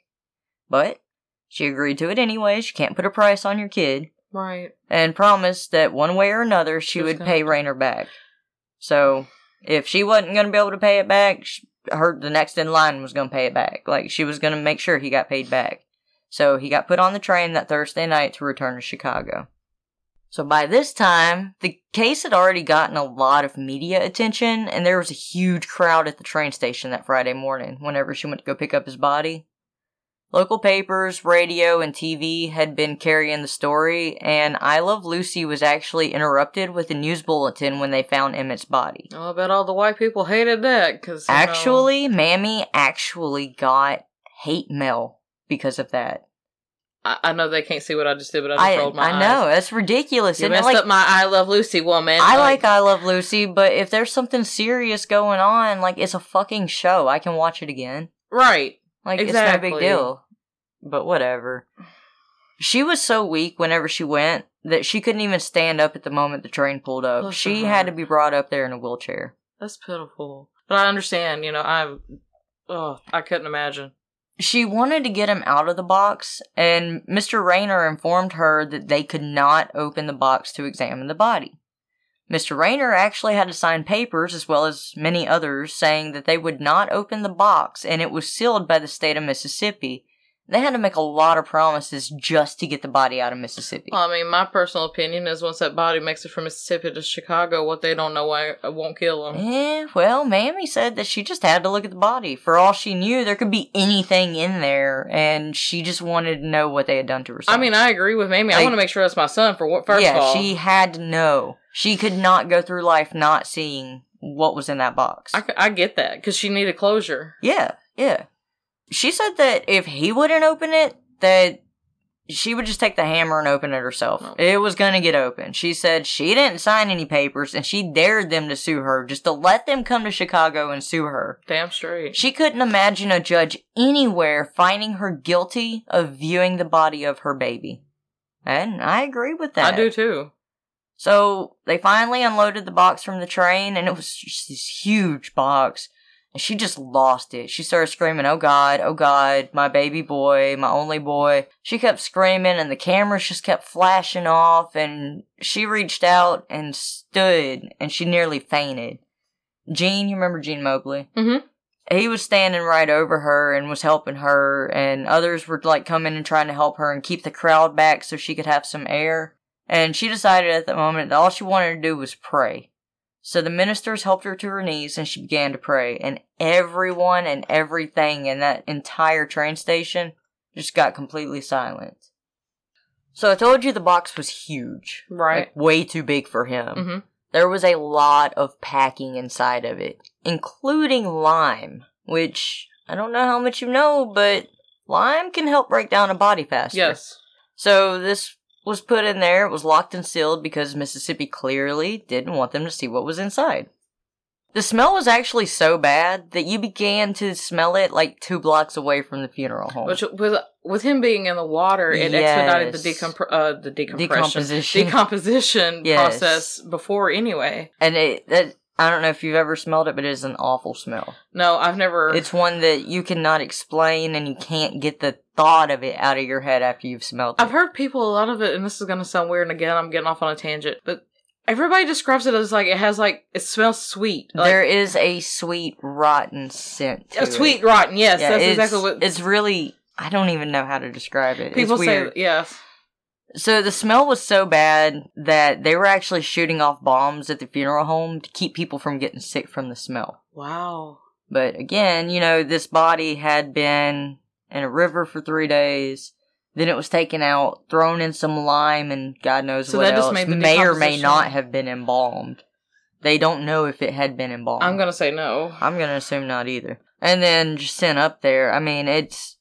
But she agreed to it anyway. She can't put a price on your kid right. and promised that one way or another she She would pay Rayner back. So if she wasn't going to be able to pay it back, sh her the next in line was going to pay it back. Like she was going to make sure he got paid back. So he got put on the train that Thursday night to return to Chicago. So by this time, the case had already gotten a lot of media attention, and there was a huge crowd at the train station that Friday morning whenever she went to go pick up his body. Local papers, radio, and TV had been carrying the story, and I Love Lucy was actually interrupted with a news bulletin when they found Emmett's body. Oh, I bet all the white people hated that because Actually, Mamie actually got hate mail because of that. I, I know they can't see what I just did, but I just I, rolled my I know, eyes. that's ridiculous. You messed Like, up my I Love Lucy woman. I like I Love Lucy, but if there's something serious going on, like it's a fucking show, I can watch it again. right. Like it's no Exactly. big deal. But whatever. She was so weak whenever she went that she couldn't even stand up at the moment the train pulled up. Bless she had to be brought up there in a wheelchair. That's pitiful. But I understand. You know, I. Oh, I couldn't imagine. She wanted to get him out of the box, and Mr. Rayner informed her that they could not open the box to examine the body. Mr. Rayner actually had to sign papers, as well as many others, saying that they would not open the box, and it was sealed by the state of Mississippi. They had to make a lot of promises just to get the body out of Mississippi. Well, I mean, my personal opinion is once that body makes it from Mississippi to Chicago, what they don't know why won't kill them. Eh, well, Mamie said that she just had to look at the body. For all she knew, there could be anything in there, and she just wanted to know what they had done to her son. I mean, I agree with Mamie. I want to make sure that's my son for what. First yeah, of all, she had to know. She could not go through life not seeing what was in that box. I get that because she needed closure. yeah, yeah. She said that if he wouldn't open it, that she would just take the hammer and open it herself. Oh. It was gonna get open. She said she didn't sign any papers and she dared them to sue her just to let them come to Chicago and sue her. Damn straight. She couldn't imagine a judge anywhere finding her guilty of viewing the body of her baby. And I agree with that. I do too. So they finally unloaded the box from the train, and it was just this huge box. And she just lost it. She started screaming, Oh God, oh God, my baby boy, my only boy. She kept screaming, and the cameras just kept flashing off. And she reached out and stood, and she nearly fainted. Gene, you remember Gene Mobley? Mhm. He was standing right over her and was helping her, and others were like coming and trying to help her and keep the crowd back so she could have some air. And she decided at the moment that all she wanted to do was pray. So the ministers helped her to her knees and she began to pray. And everyone and everything in that entire train station just got completely silent. So I told you the box was huge. Right. Like, way too big for him. hmm There was a lot of packing inside of it, including lime, which I don't know how much you know, but lime can help break down a body faster. Yes. So this was put in there. It was locked and sealed because Mississippi clearly didn't want them to see what was inside. The smell was actually so bad that you began to smell it like two blocks away from the funeral home. Which with with him being in the water, it expedited the Yes. uh, the decompression Decomposition. decomposition Yes. process before anyway. and it, that, I don't know if you've ever smelled it, but it is an awful smell. No, I've never. It's one that you cannot explain and you can't get the thought of it out of your head after you've smelled it. I've heard people a lot of it, and this is gonna sound weird. And again, I'm getting off on a tangent, but everybody describes it as like it has like it smells sweet. Like, there is a sweet, rotten scent. To a it. sweet rotten. Yes, Yeah, that's exactly what It's really. I don't even know how to describe it. people it's say. weird. Yes. So the smell was so bad that they were actually shooting off bombs at the funeral home to keep people from getting sick from the smell. Wow. But again, you know, this body had been in a river for three days. Then it was taken out, thrown in some lime, and God knows So what that just else. made the may or may not have been embalmed. They don't know if it had been embalmed. I'm gonna say no. I'm gonna assume not either. And then just sent up there. I mean, it's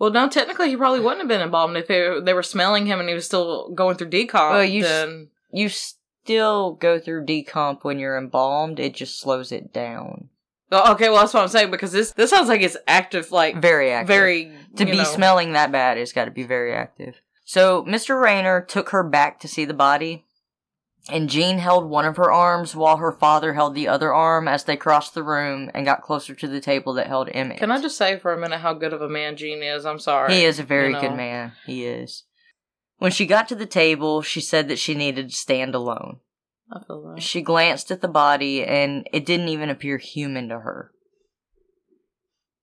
Well, no, technically he probably wouldn't have been embalmed if they, they were smelling him and he was still going through decomp. Well, you s- you still go through decomp when you're embalmed. It just slows it down. Oh, okay, well that's what I'm saying because this this sounds like it's active, like Very active. very to be know. smelling that bad, it's got to be very active. So Mr. Rayner took her back to see the body, and Gene held one of her arms while her father held the other arm as they crossed the room and got closer to the table that held Emmett. Can I just say for a minute how good of a man Gene is? I'm sorry. He is a very you know. good man. He is. When she got to the table, she said that she needed to stand alone. I feel that. She glanced at the body, and it didn't even appear human to her.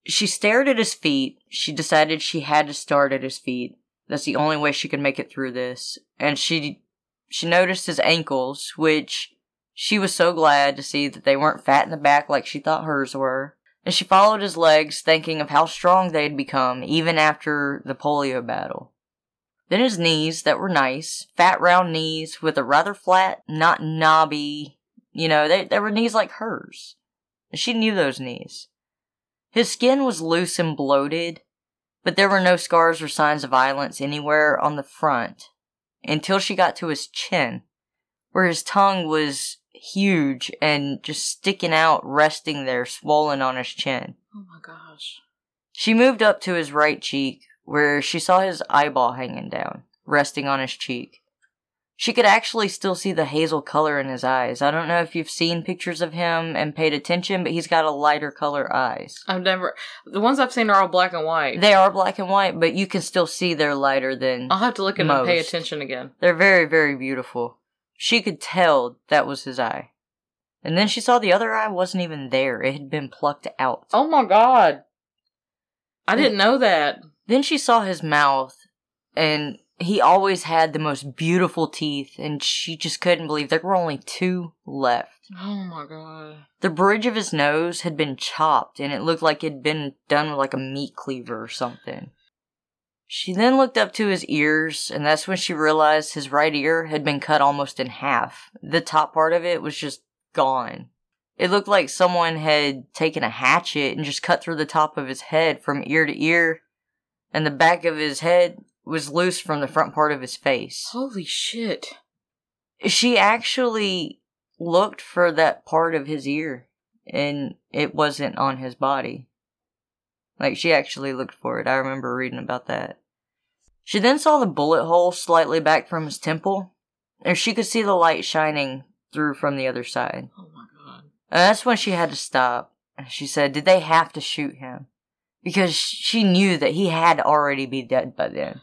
She stared at his feet. She decided she had to start at his feet. That's the only way she could make it through this. And she she noticed his ankles, which she was so glad to see that they weren't fat in the back like she thought hers were. And she followed his legs, thinking of how strong they had become even after the polio battle. Then his knees that were nice, fat round knees with a rather flat, not knobby, you know, they, they were knees like hers. She knew those knees. His skin was loose and bloated, but there were no scars or signs of violence anywhere on the front until she got to his chin, where his tongue was huge and just sticking out, resting there, swollen on his chin. Oh my gosh. She moved up to his right cheek, where she saw his eyeball hanging down, resting on his cheek. She could actually still see the hazel color in his eyes. I don't know if you've seen pictures of him and paid attention, but he's got a lighter color eyes. I've never. The ones I've seen are all black and white. They are black and white, but you can still see they're lighter than. I'll have to look at them and pay attention again. They're very, very beautiful. She could tell that was his eye. And then she saw the other eye wasn't even there. It had been plucked out. Oh my god. I didn't know that. Then she saw his mouth, and he always had the most beautiful teeth, and she just couldn't believe there were only two left. Oh my god. The bridge of his nose had been chopped, and it looked like it'd been done with like a meat cleaver or something. She then looked up to his ears, and that's when she realized his right ear had been cut almost in half. The top part of it was just gone. It looked like someone had taken a hatchet and just cut through the top of his head from ear to ear, and the back of his head was loose from the front part of his face. Holy shit. She actually looked for that part of his ear, and it wasn't on his body. Like, she actually looked for it. I remember reading about that. She then saw the bullet hole slightly back from his temple, and she could see the light shining through from the other side. Oh my god. And that's when she had to stop. And She said, Did they have to shoot him? Because she knew that he had already be dead by then.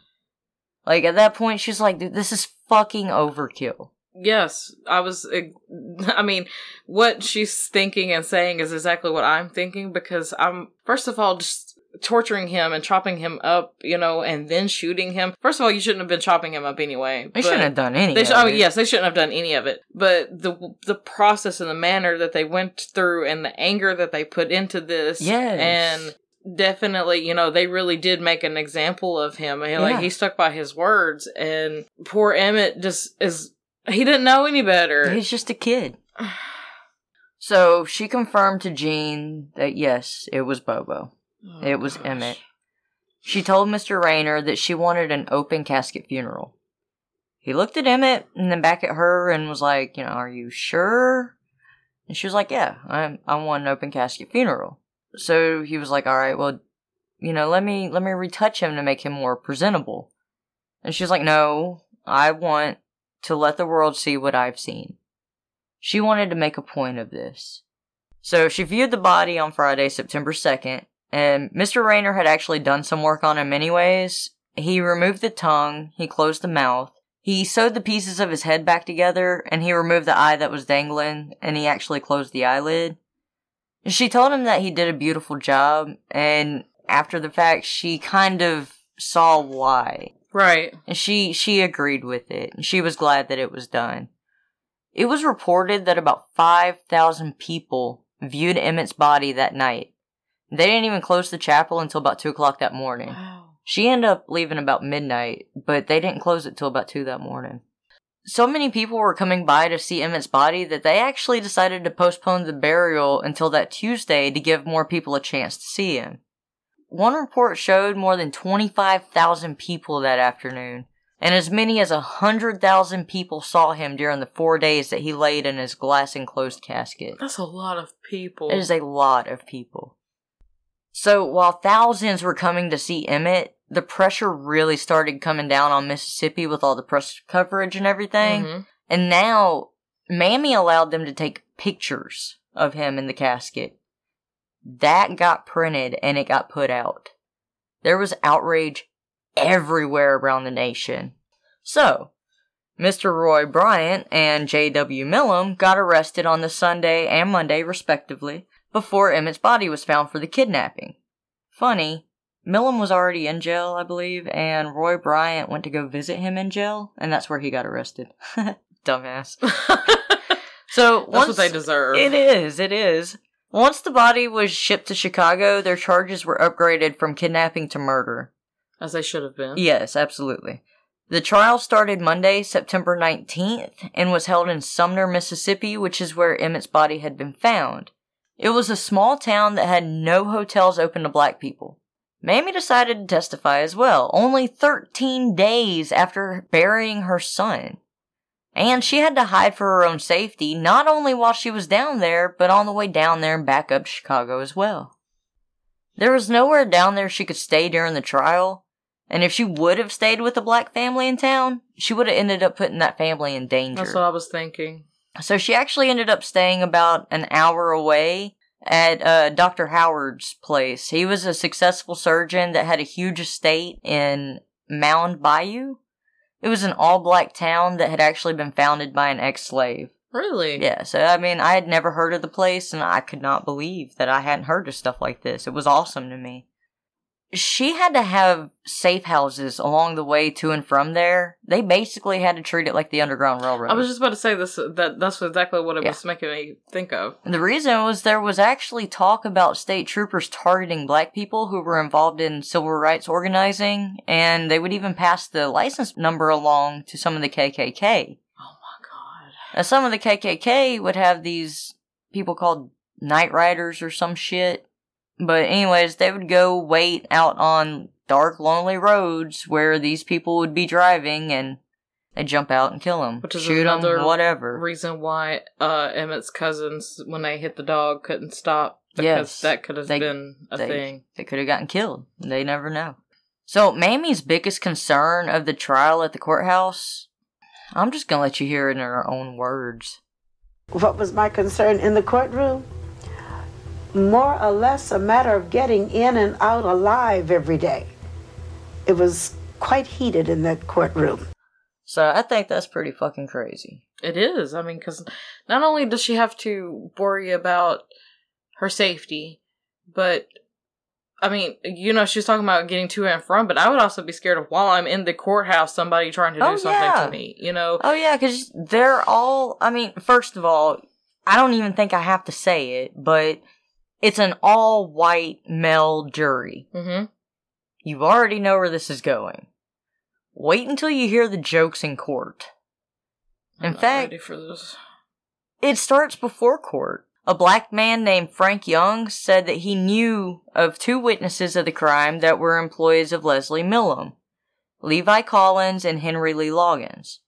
Like, at that point, she's like, Dude, this is fucking overkill. Yes, I was. *laughs* I mean, what she's thinking and saying is exactly what I'm thinking because I'm, first of all, just torturing him and chopping him up, you know, and then shooting him. First of all, you shouldn't have been chopping him up anyway. They shouldn't have done any They of oh, sh- mean, yes, they shouldn't have done any of it. But the the process and the manner that they went through and the anger that they put into this, Yes. and definitely, you know, they really did make an example of him. I mean, Like Yeah. he stuck by his words, and poor Emmett just is. He didn't know any better. He's just a kid. *sighs* So she confirmed to Gene that yes, it was Bobo. Oh, It was gosh. Emmett. She told Mr. Rayner that she wanted an open casket funeral. He looked at Emmett and then back at her and was like, you know, are you sure? And she was like, yeah, I I want an open casket funeral. So he was like, all right, well, you know, let me let me retouch him to make him more presentable. And she was like, no, I want to let the world see what I've seen. She wanted to make a point of this. So she viewed the body on Friday, September 2nd, and Mr. Rayner had actually done some work on him anyways. He removed the tongue, he closed the mouth, he sewed the pieces of his head back together, and he removed the eye that was dangling, and he actually closed the eyelid. She told him that he did a beautiful job, and after the fact, she kind of saw why. Right. And she she agreed with it. And she was glad that it was done. It was reported that about 5,000 people viewed Emmett's body that night. They didn't even close the chapel until about 2 o'clock that morning. Wow. She ended up leaving about midnight, but they didn't close it till about 2 that morning. So many people were coming by to see Emmett's body that they actually decided to postpone the burial until that Tuesday to give more people a chance to see him. One report showed more than 25,000 people that afternoon, and as many as a hundred thousand people saw him during the four days that he laid in his glass enclosed casket. That's a lot of people. It is a lot of people. So while thousands were coming to see Emmett, the pressure really started coming down on Mississippi with all the press coverage and everything. Mhm. And now Mamie allowed them to take pictures of him in the casket. That got printed and it got put out. There was outrage everywhere around the nation. So, Mr. Roy Bryant and J.W. Milam got arrested on the Sunday and Monday, respectively, before Emmett's body was found for the kidnapping. Funny, Milam was already in jail, I believe, and Roy Bryant went to go visit him in jail, and that's where he got arrested. *laughs* Dumbass. *laughs* So That's once what they deserve. it is, it is. Once the body was shipped to Chicago, their charges were upgraded from kidnapping to murder. As they should have been. Yes, absolutely. The trial started Monday, September 19th, and was held in Sumner, Mississippi, which is where Emmett's body had been found. It was a small town that had no hotels open to black people. Mamie decided to testify as well, only 13 days after burying her son. And she had to hide for her own safety, not only while she was down there, but on the way down there and back up to Chicago as well. There was nowhere down there she could stay during the trial, and if she would have stayed with a black family in town, she would have ended up putting that family in danger. That's what I was thinking. So she actually ended up staying about an hour away at uh, Dr. Howard's place. He was a successful surgeon that had a huge estate in Mound Bayou. It was an all black town that had actually been founded by an ex slave. Really? Yeah, so I mean, I had never heard of the place and I could not believe that I hadn't heard of stuff like this. It was awesome to me. She had to have safe houses along the way to and from there. They basically had to treat it like the Underground Railroad. I was just about to say this. That that's exactly what it Yeah. was making me think of. And the reason was there was actually talk about state troopers targeting black people who were involved in civil rights organizing, and they would even pass the license number along to some of the KKK. Oh my god. Some of the KKK would have these people called night riders or some shit. But anyways, they would go wait out on dark, lonely roads where these people would be driving, and they jump out and kill them, Which is shoot them, another whatever. Reason why uh, Emmett's cousins, when they hit the dog, couldn't stop because Yes. that could have been a they- thing. They could have gotten killed. They never know. So, Mamie's biggest concern of the trial at the courthouse, I'm just gonna let you hear it in her own words. What was my concern in the courtroom? More or less a matter of getting in and out alive every day. It was quite heated in that courtroom. So, I think that's pretty fucking crazy. It is. I mean, because not only does she have to worry about her safety, but I mean, you know, she's talking about getting to and from, but I would also be scared of while I'm in the courthouse, somebody trying to do Oh, something yeah. to me. You know, Oh, yeah, because they're all, I mean, first of all, I don't even think I have to say it, but it's an all white male jury. hmm You already know where this is going. Wait until you hear the jokes in court. I'm In fact, for this. It starts before court. A black man named Frank Young said that he knew of two witnesses of the crime that were employees of Leslie Milam Levi Collins and Henry Lee Loggins.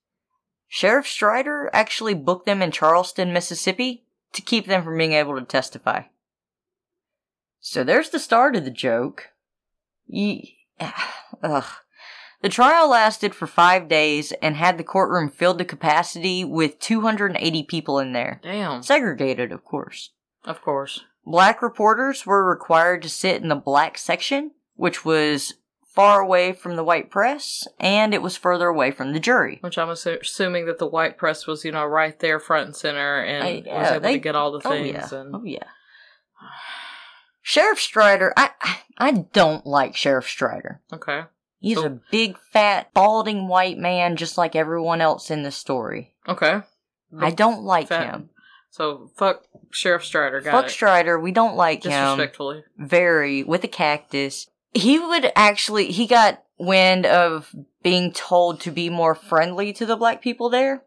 Sheriff Strider actually booked them in Charleston, Mississippi to keep them from being able to testify. So there's the start of the joke. Ye- ah, Ugh. The trial lasted for five days and had the courtroom filled to capacity with 280 people in there. Damn. Segregated, of course. Of course. Black reporters were required to sit in the black section, which was far away from the white press, and it was further away from the jury. Which I'm assu- assuming that the white press was, you know, right there, front and center, and I- was uh, able they- to get all the things. Oh yeah, And oh yeah. *sighs* Sheriff Strider, I I don't like Sheriff Strider. okay, He's So- a big, fat, balding white man, just like everyone else in the story. okay. I don't like Fat- him. So fuck Sheriff Strider. Got Fuck it. Strider, we don't like him. Disrespectfully. very with a cactus. He would actually he got wind of being told to be more friendly to the black people there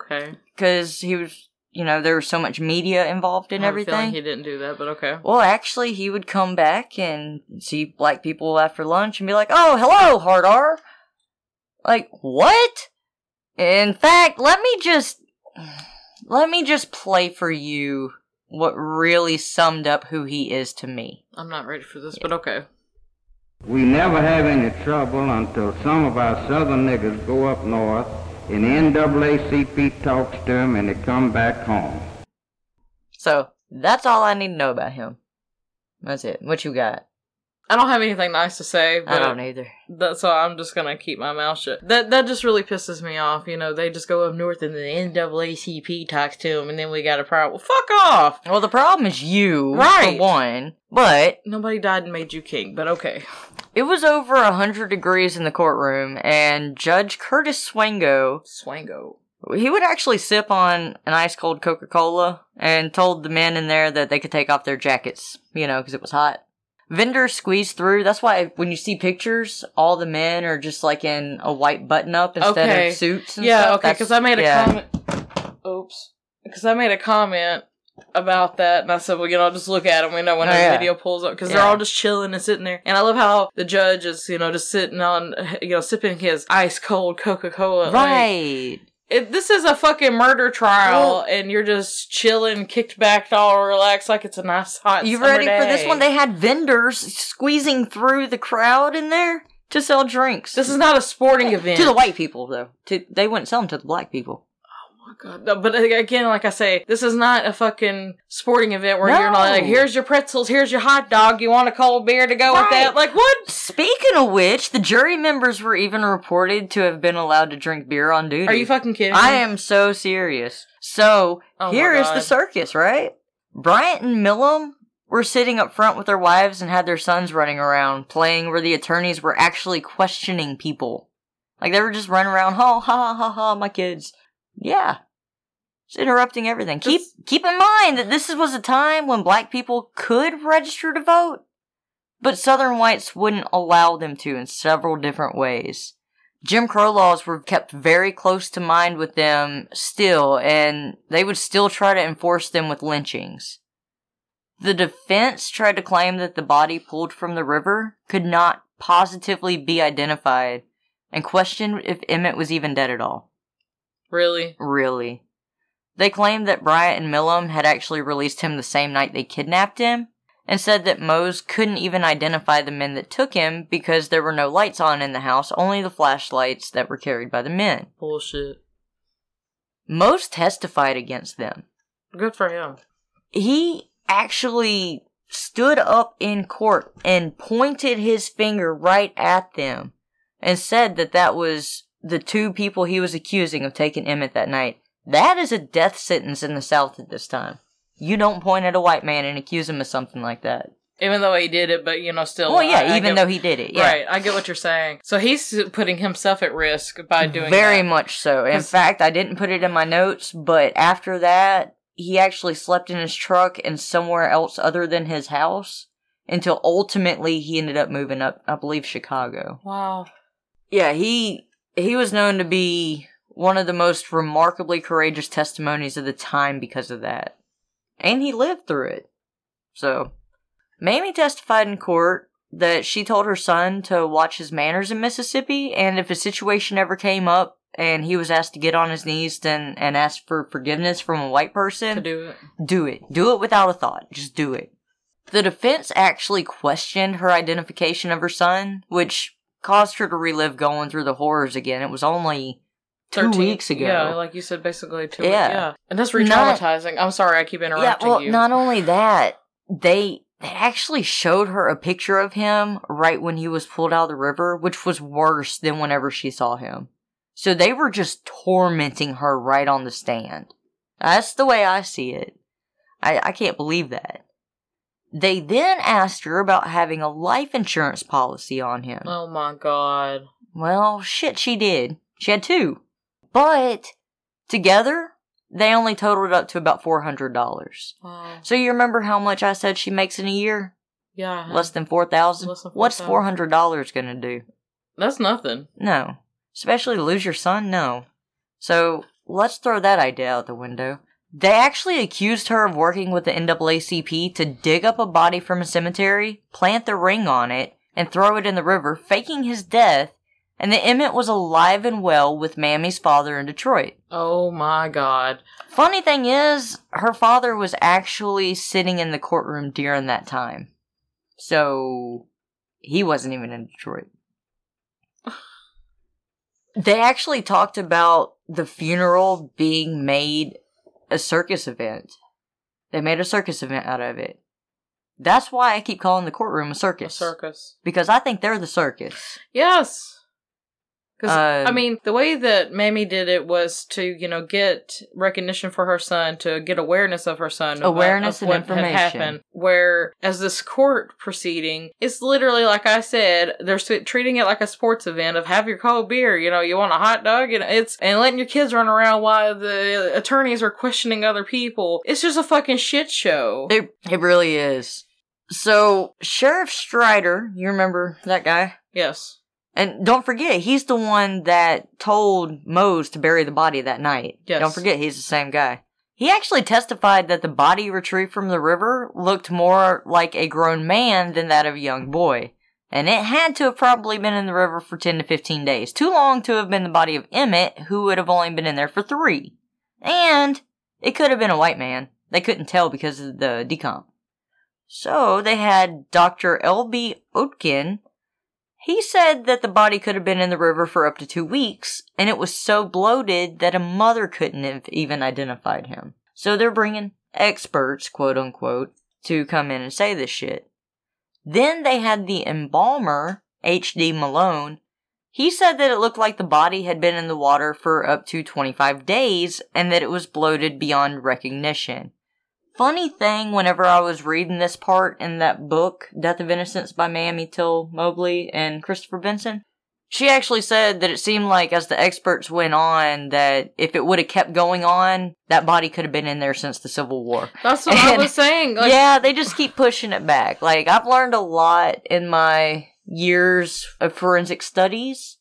Okay. because he was you know there was so much media involved in I have feeling everything. he didn't do that, but okay. well, actually, he would come back and see black people after lunch and be like, "Oh, hello, hard R. Like, what? In fact, let me just. Let me just play for you what really summed up who he is to me. I'm not ready for this, but okay. We never have any trouble until some of our southern niggas go up north and the NAACP talks to him and they come back home. So, that's all I need to know about him. That's it. What you got? I don't have anything nice to say, but I don't either. that, so I'm just gonna keep my mouth shut. That that just really pisses me off. You know, they just go up north and the NAACP talks to them, and then we got a problem. Well, fuck off. Well, the problem is you, Right. for one. But Nobody died and made you king, but okay. It was over a hundred degrees in the courtroom, and Judge Curtis Swango Swango. He would actually sip on an ice cold Coca Cola and told the men in there that they could take off their jackets, you know, because it was hot. Vendors squeezed through. That's why when you see pictures, all the men are just like in a white button up instead Okay. of suits and Yeah, stuff. okay, because I made a yeah. comment. Oops. Because I made a comment about that, and I said, well, you know, just look at them. We know when Oh, yeah. video pulls up, because they're all just chilling and sitting there. And I love how the judge is, you know, just sitting on, you know, sipping his ice cold Coca Cola. Right. it, this is a fucking murder trial, and you're just chilling, kicked back, all relaxed, like it's a nice hot. You ready for this one? They had vendors squeezing through the crowd in there to sell drinks. This is not a sporting event. to the white people, though. To, they wouldn't sell them to the black people. Oh God. No, But again, like I say, this is not a fucking sporting event where you're not like, here's your pretzels, here's your hot dog, you want a cold beer to go with that? Like, what? Speaking of which, the jury members were even reported to have been allowed to drink beer on duty. Are you fucking kidding I me? am so serious. So Oh here is the circus, right? Bryant and Milam were sitting up front with their wives and had their sons running around, playing where the attorneys were actually questioning people. Like they were just running around, ha ha ha ha, my kids. Yeah. It's interrupting everything. Keep keep in mind that this was a time when black people could register to vote, but southern whites wouldn't allow them to in several different ways. Jim Crow laws were kept very close to mind with them still, and they would still try to enforce them with lynchings. The defense tried to claim that the body pulled from the river could not positively be identified and questioned if Emmett was even dead at all. Really? Really. They claimed that Bryant and Milam had actually released him the same night they kidnapped him, and said that Mose couldn't even identify the men that took him because there were no lights on in the house, only the flashlights that were carried by the men. Bullshit. Mose testified against them. Good for him. He actually stood up in court and pointed his finger right at them and said that that was the two people he was accusing of taking Emmett that night. That is a death sentence in the South at this time. You don't point at a white man and accuse him of something like that. Even though he did it, but you know, still. Well, yeah, I- I even get- though he did it, yeah. Right, I get what you're saying. So he's putting himself at risk by doing Very that. much so. In fact, I didn't put it in my notes, but after that, he actually slept in his truck and somewhere else other than his house until ultimately he ended up moving up, I believe, Chicago. Wow. Yeah, he he was known to be one of the most remarkably courageous testimonies of the time because of that. And he lived through it. So, Mamie testified in court that she told her son to watch his manners in Mississippi, and if a situation ever came up and he was asked to get on his knees and, and ask for forgiveness from a white person, To do it. do it. Do it without a thought. Just do it. The defense actually questioned her identification of her son, which caused her to relive going through the horrors again. It was only two 13 weeks ago. Yeah, like you said, basically two Yeah. weeks. Yeah. And that's re traumatizing. I'm sorry, I keep interrupting yeah, well, you. not only that, they they actually showed her a picture of him right when he was pulled out of the river, which was worse than whenever she saw him. So they were just tormenting her right on the stand. That's the way I see it. I, I can't believe that. They then asked her about having a life insurance policy on him. oh my god. Well, shit, she did. She had two. But together, they only totaled up to about $400. Wow. So you remember how much I said she makes in a year? Yeah. Less than 4000 Less What's $400 gonna do? That's nothing. No. Especially lose your son? No. So let's throw that idea out the window. They actually accused her of working with the NAACP to dig up a body from a cemetery, plant the ring on it, and throw it in the river, faking his death, and that Emmett was alive and well with Mamie's father in Detroit. Oh my god. Funny thing is, her father was actually sitting in the courtroom during that time. So, he wasn't even in Detroit. *sighs* They actually talked about the funeral being made a circus event. They made a circus event out of it. That's why I keep calling the courtroom a A circus. circus. Because I think they're the circus. Yes. Because I Um, mean, the way that Mamie did it was to, you know, get recognition for her son, to get awareness of her son, Awareness of and what had information. happened. Where, as this court proceeding, it's literally like I said, they're treating it like a sports event of have your cold beer, you know, you want a hot dog, and it's and letting your kids run around while the attorneys are questioning other people. It's just a fucking shit show. It, it really is. So, Sheriff Strider, you remember that guy? yes. And don't forget, he's the one that told Mose to bury the body that night. Yes. Don't forget, he's the same guy. He actually testified that the body retrieved from the river looked more like a grown man than that of a young boy. And it had to have probably been in the river for 10 to 15 days. Too long to have been the body of Emmett, who would have only been in there for three. And it could have been a white man. They couldn't tell because of the decomp. So they had Dr. L.B. Otken he said that the body could have been in the river for up to two weeks, and it was so bloated that a mother couldn't have even identified him. So they're bringing experts, quote unquote, to come in and say this shit. Then they had the embalmer, H.D. Malone. He said that it looked like the body had been in the water for up to 25 days and that it was bloated beyond recognition. Funny thing, whenever I was reading this part in that book, Death of Innocence by Mamie Till Mobley and Christopher Benson, she actually said that it seemed like as the experts went on that if it would have kept going on, that body could have been in there since the Civil War. That's what I was saying. Like, yeah, they just keep pushing it back. Like I've learned a lot in my years of forensic studies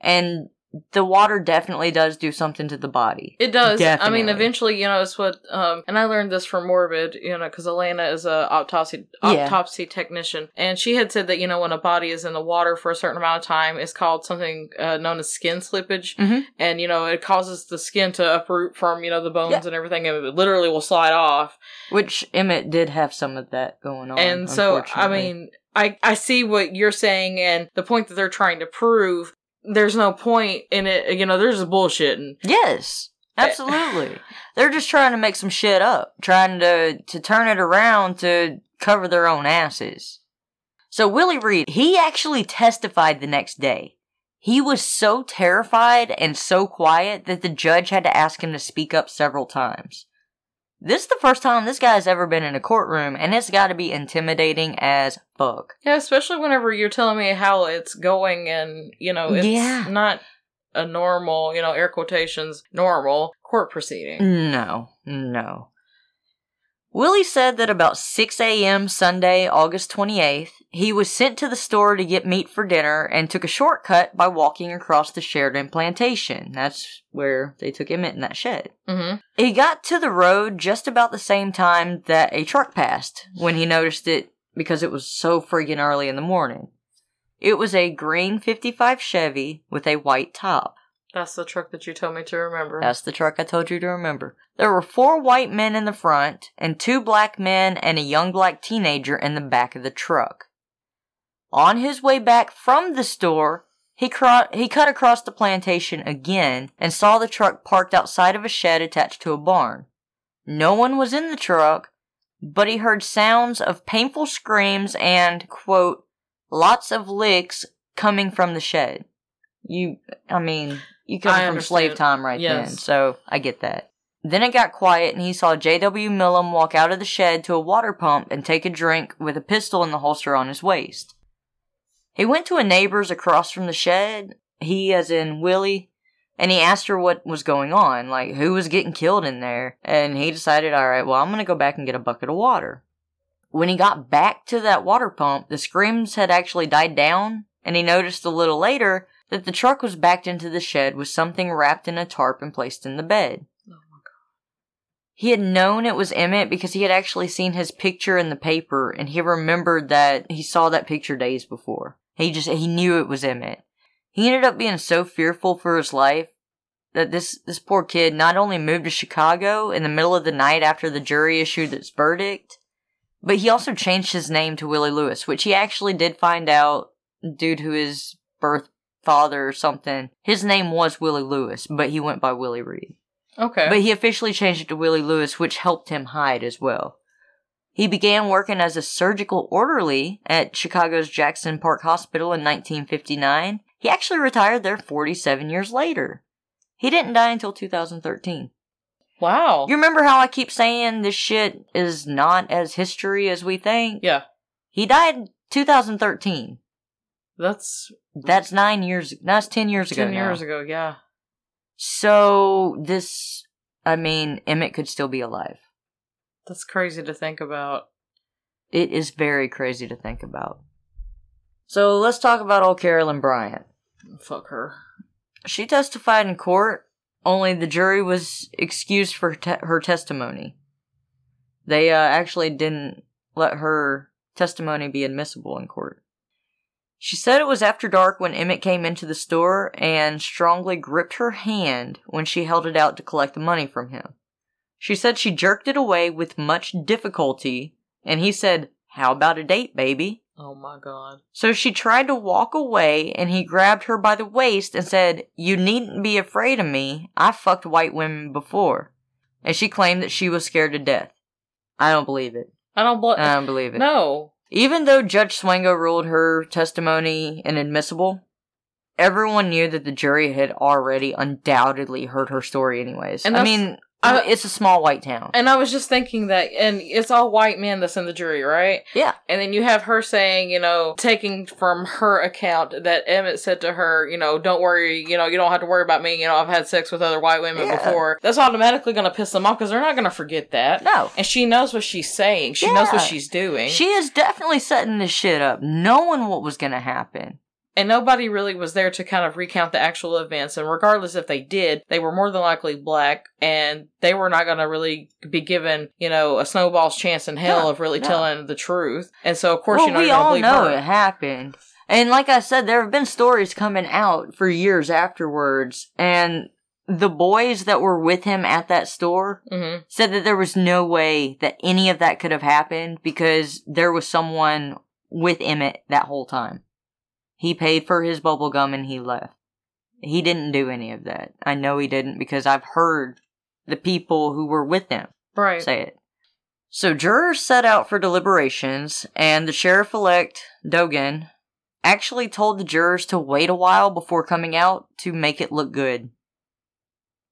and the water definitely does do something to the body. It does. I mean, eventually, you know, it's what, um, and I learned this from Morbid, you know, because Alaina is a autopsy Yeah. autopsy technician, and she had said that you know when a body is in the water for a certain amount of time, it's called something uh, known as skin slippage, Mhm. and you know it causes the skin to uproot from you know the bones Yeah. and everything, and it literally will slide off. Which Emmett did have some of that going on. and so, I mean, I I see what you're saying, and the point that they're trying to prove. There's no point in it, you know. There's a bullshitting. Yes, absolutely. *laughs* They're just trying to make some shit up, trying to to turn it around to cover their own asses. So Willie Reed, he actually testified the next day. He was so terrified and so quiet that the judge had to ask him to speak up several times. This is the first time this guy's ever been in a courtroom, and it's got to be intimidating as fuck. Yeah, especially whenever you're telling me how it's going and, you know, it's Yeah. not a normal, you know, air quotations, normal court proceeding. No, no. Willie said that about 6 a.m. Sunday, August 28th, he was sent to the store to get meat for dinner and took a shortcut by walking across the Sheridan plantation. That's where they took him in that shed. Mm-hmm. He got to the road just about the same time that a truck passed when he noticed it because it was so friggin' early in the morning. It was a green 55 Chevy with a white top. That's the truck that you told me to remember. That's the truck I told you to remember. There were four white men in the front, and two black men and a young black teenager in the back of the truck. On his way back from the store, he, he cut across the plantation again and saw the truck parked outside of a shed attached to a barn. No one was in the truck, but he heard sounds of painful screams and, quote, lots of licks coming from the shed. You, I mean, you come I from slave time right Yes. then, so I get that. Then it got quiet and he saw J.W. Milam walk out of the shed to a water pump and take a drink with a pistol in the holster on his waist. He went to a neighbor's across from the shed, he as in Willie, and he asked her what was going on, like who was getting killed in there, and he decided, alright, well, I'm gonna go back and get a bucket of water. When he got back to that water pump, the screams had actually died down, and he noticed a little later that the truck was backed into the shed with something wrapped in a tarp and placed in the bed. Oh my god. He had known it was Emmett because he had actually seen his picture in the paper and he remembered that he saw that picture days before. He just, he knew it was Emmett. He ended up being so fearful for his life that this this poor kid not only moved to Chicago in the middle of the night after the jury issued its verdict, but he also changed his name to Willie Louis, which he actually did find out due to his birth father or something. His name was Willie Louis, but he went by Willie Reed. Okay. But he officially changed it to Willie Louis, which helped him hide as well. He began working as a surgical orderly at Chicago's Jackson Park Hospital in 1959. He actually retired there 47 years later. He didn't die until 2013. wow. You remember how I keep saying this shit is not as history as we think? yeah. He died 2013. That's That's nine years. That's ten years ago. ten years ago. Yeah. So this, I mean, Emmett could still be alive. That's crazy to think about. It is very crazy to think about. So let's talk about old Carolyn Bryant. Fuck her. She testified in court, only the jury was excused for te- her testimony. They uh, actually didn't let her testimony be admissible in court. She said it was after dark when Emmett came into the store and strongly gripped her hand when she held it out to collect the money from him. She said she jerked it away with much difficulty, and he said, How about a date, baby? Oh my god. So she tried to walk away, and he grabbed her by the waist and said, You needn't be afraid of me. I fucked white women before. And she claimed that she was scared to death. I don't believe it. I don't bl- I don't believe it. No. Even though Judge Swango ruled her testimony inadmissible, everyone knew that the jury had already undoubtedly heard her story anyways. And I mean, I- it's a small white town. And I was just thinking that, and it's all white men that's in the jury, right? Yeah. And then you have her saying, you know, taking from her account that Emmett said to her, you know, don't worry, you know, you don't have to worry about me. You know, I've had sex with other white women Yeah. before. That's automatically going to piss them off because they're not going to forget that. No. And she knows what she's saying. She knows what she's doing. She is definitely setting this shit up, knowing what was gonna happen. And nobody really was there to kind of recount the actual events. And regardless if they did, they were more than likely black and they were not going to really be given, you know, a snowball's chance in hell No, of really no. telling the truth. And so, of course, well, you know, we all know her. it happened. And like I said, there have been stories coming out for years afterwards, and the boys that were with him at that store hmm said that there was no way that any of that could have happened because there was someone with Emmett that whole time. He paid for his bubble gum and he left. He didn't do any of that. I know he didn't because I've heard the people who were with him Right. say it. So jurors set out for deliberations, and the sheriff elect, Dogan, actually told the jurors to wait a while before coming out to make it look good.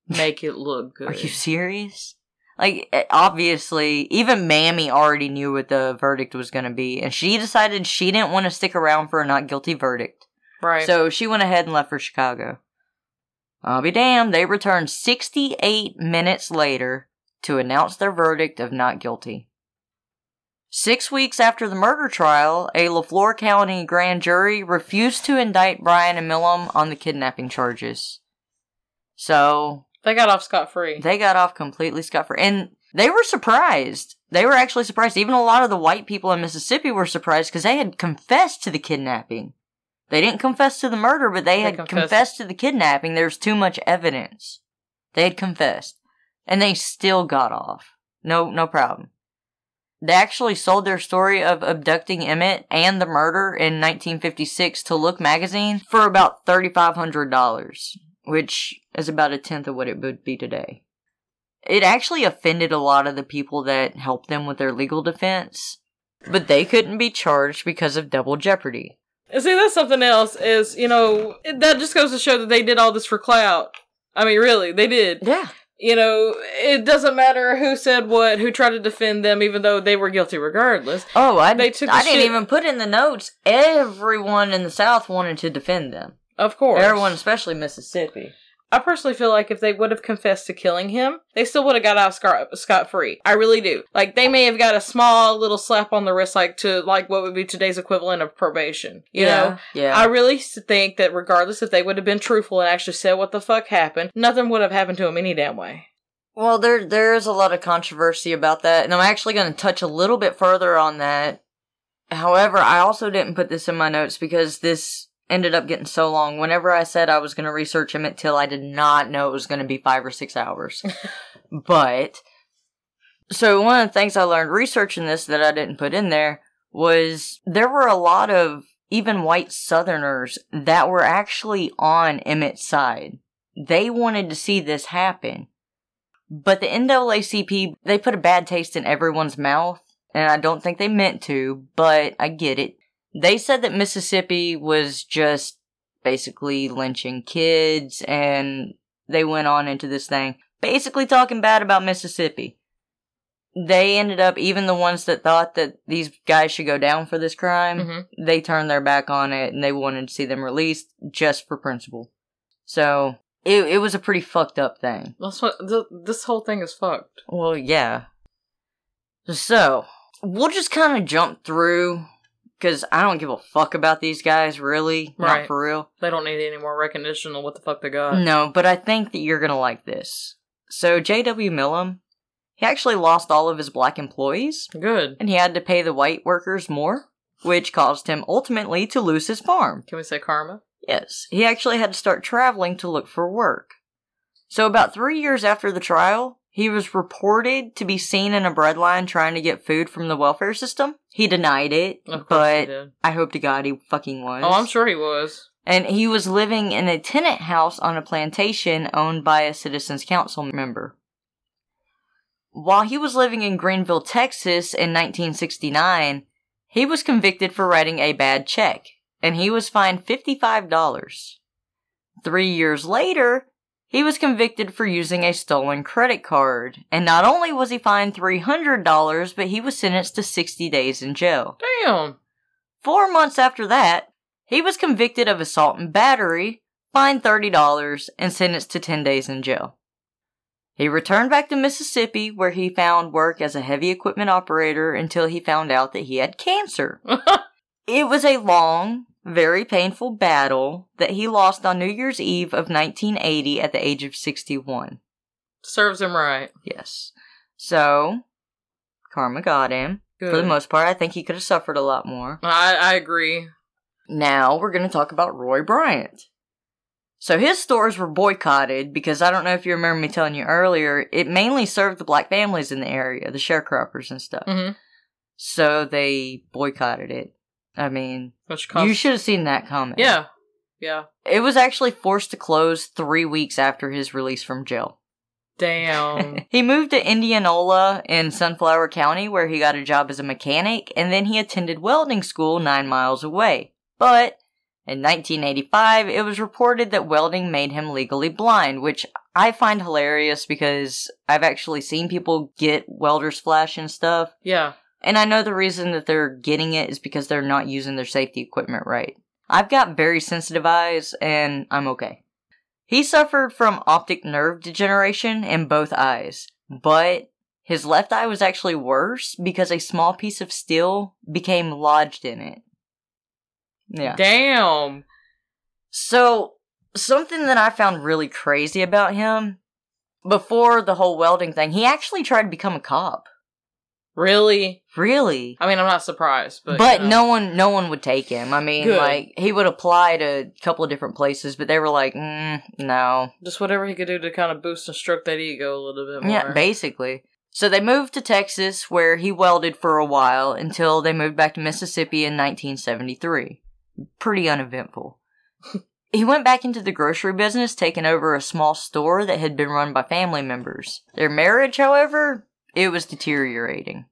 Make it look good. *laughs* Are you serious? Like, eh, obviously, even Mamie already knew what the verdict was going to be, and she decided she didn't want to stick around for a not guilty verdict. right. So she went ahead and left for Chicago. I'll be damned, they returned 68 minutes later to announce their verdict of not guilty. Six weeks after the murder trial, a Leflore County grand jury refused to indict Bryant and Milam on the kidnapping charges. So, they got off scot free. they got off completely scot free. And they were surprised. They were actually surprised. Even a lot of the white people in Mississippi were surprised because they had confessed to the kidnapping. They didn't confess to the murder, but they, They had confessed. confessed to the kidnapping. There was too much evidence. They had confessed. And they still got off. No, no problem. They actually sold their story of abducting Emmett and the murder in 1956 to Look magazine for about $3,500, which is about a tenth of what it would be today. It actually offended a lot of the people that helped them with their legal defense, but they couldn't be charged because of double jeopardy. And See, that's something else. Is you know that just goes to show that they did all this for clout. I mean, really, they did. Yeah. You know, it doesn't matter who said what, who tried to defend them, even though they were guilty regardless. Oh, I, They took I didn't shit- even put in the notes. Everyone in the South wanted to defend them. Of course, Everyone, especially Mississippi. I personally feel like if they would have confessed to killing him, they still would have got out scot free. I really do. Like they may have got a small little slap on the wrist, like to like what would be today's equivalent of probation. You know, Yeah. I really think that regardless if they would have been truthful and actually said what the fuck happened, nothing would have happened to him any damn way. Well, there there is a lot of controversy about that, and I'm actually going to touch a little bit further on that. However, I also didn't put this in my notes because this ended up getting so long. Whenever I said I was going to research Emmett Till, I did not know it was going to be five or six hours. *laughs* but, so one of the things I learned researching this that I didn't put in there was there were a lot of even white Southerners that were actually on Emmett's side. They wanted to see this happen. But the NAACP, they put a bad taste in everyone's mouth, and I don't think they meant to, but I get it. They said that Mississippi was just basically lynching kids, and they went on into this thing, basically talking bad about Mississippi. They ended up, even the ones that thought that these guys should go down for this crime, Mhm. they turned their back on it and they wanted to see them released just for principle. So, it, it was a pretty fucked up thing. That's what th- this whole thing is fucked. Well, yeah. So, we'll just kind of jump through because I don't give a fuck about these guys, really. Not Right. for real. They don't need any more recognition of what the fuck they got. No, but I think that you're gonna like this. So, J.W. Milam, he actually lost all of his black employees Good. and he had to pay the white workers more, which caused him ultimately to lose his farm. Can we say karma? Yes, he actually had to start traveling to look for work. So, about three years after the trial, he was reported to be seen in a breadline trying to get food from the welfare system. He denied it, Of course but. I hope to God he fucking was. Oh, I'm sure he was. And he was living in a tenant house on a plantation owned by a Citizens Council member. While he was living in Greenville, Texas in 1969, he was convicted for writing a bad check, and he was fined $55. Three years later, he was convicted for using a stolen credit card, and not only was he fined $300, but he was sentenced to 60 days in jail. Damn. Four months after that, he was convicted of assault and battery, fined $30, and sentenced to 10 days in jail. He returned back to Mississippi where he found work as a heavy equipment operator until he found out that he had cancer. *laughs* It was a long, very painful battle that he lost on New Year's Eve of 1980 at the age of 61. Serves him right. Yes. So, karma got him. Good. For the most part, I think he could have suffered a lot more. I, I agree. Now we're going to talk about Roy Bryant. So his stores were boycotted because I don't know if you remember me telling you earlier, it mainly served the black families in the area, the sharecroppers and stuff. hmm So they boycotted it. I mean, cost- you should have seen that coming. Yeah. Yeah. It was actually forced to close three weeks after his release from jail. Damn. *laughs* He moved to Indianola in Sunflower County where he got a job as a mechanic and then he attended welding school nine miles away. But in 1985, it was reported that welding made him legally blind, which I find hilarious because I've actually seen people get welder's flash and stuff. yeah. And I know the reason that they're getting it is because they're not using their safety equipment right. I've got very sensitive eyes and I'm okay. He suffered from optic nerve degeneration in both eyes, but his left eye was actually worse because a small piece of steel became lodged in it. Yeah. Damn. So, something that I found really crazy about him, before the whole welding thing, he actually tried to become a cop. Really? Really? I mean, I'm not surprised, but But, you know. no one, no one would take him. I mean, Good. like he would apply to a couple of different places, but they were like, mm, no, just whatever he could do to kind of boost and stroke that ego a little bit more. yeah, basically. So they moved to Texas, where he welded for a while until they moved back to Mississippi in 1973. Pretty uneventful. *laughs* he went back into the grocery business, taking over a small store that had been run by family members. Their marriage, however, it was deteriorating.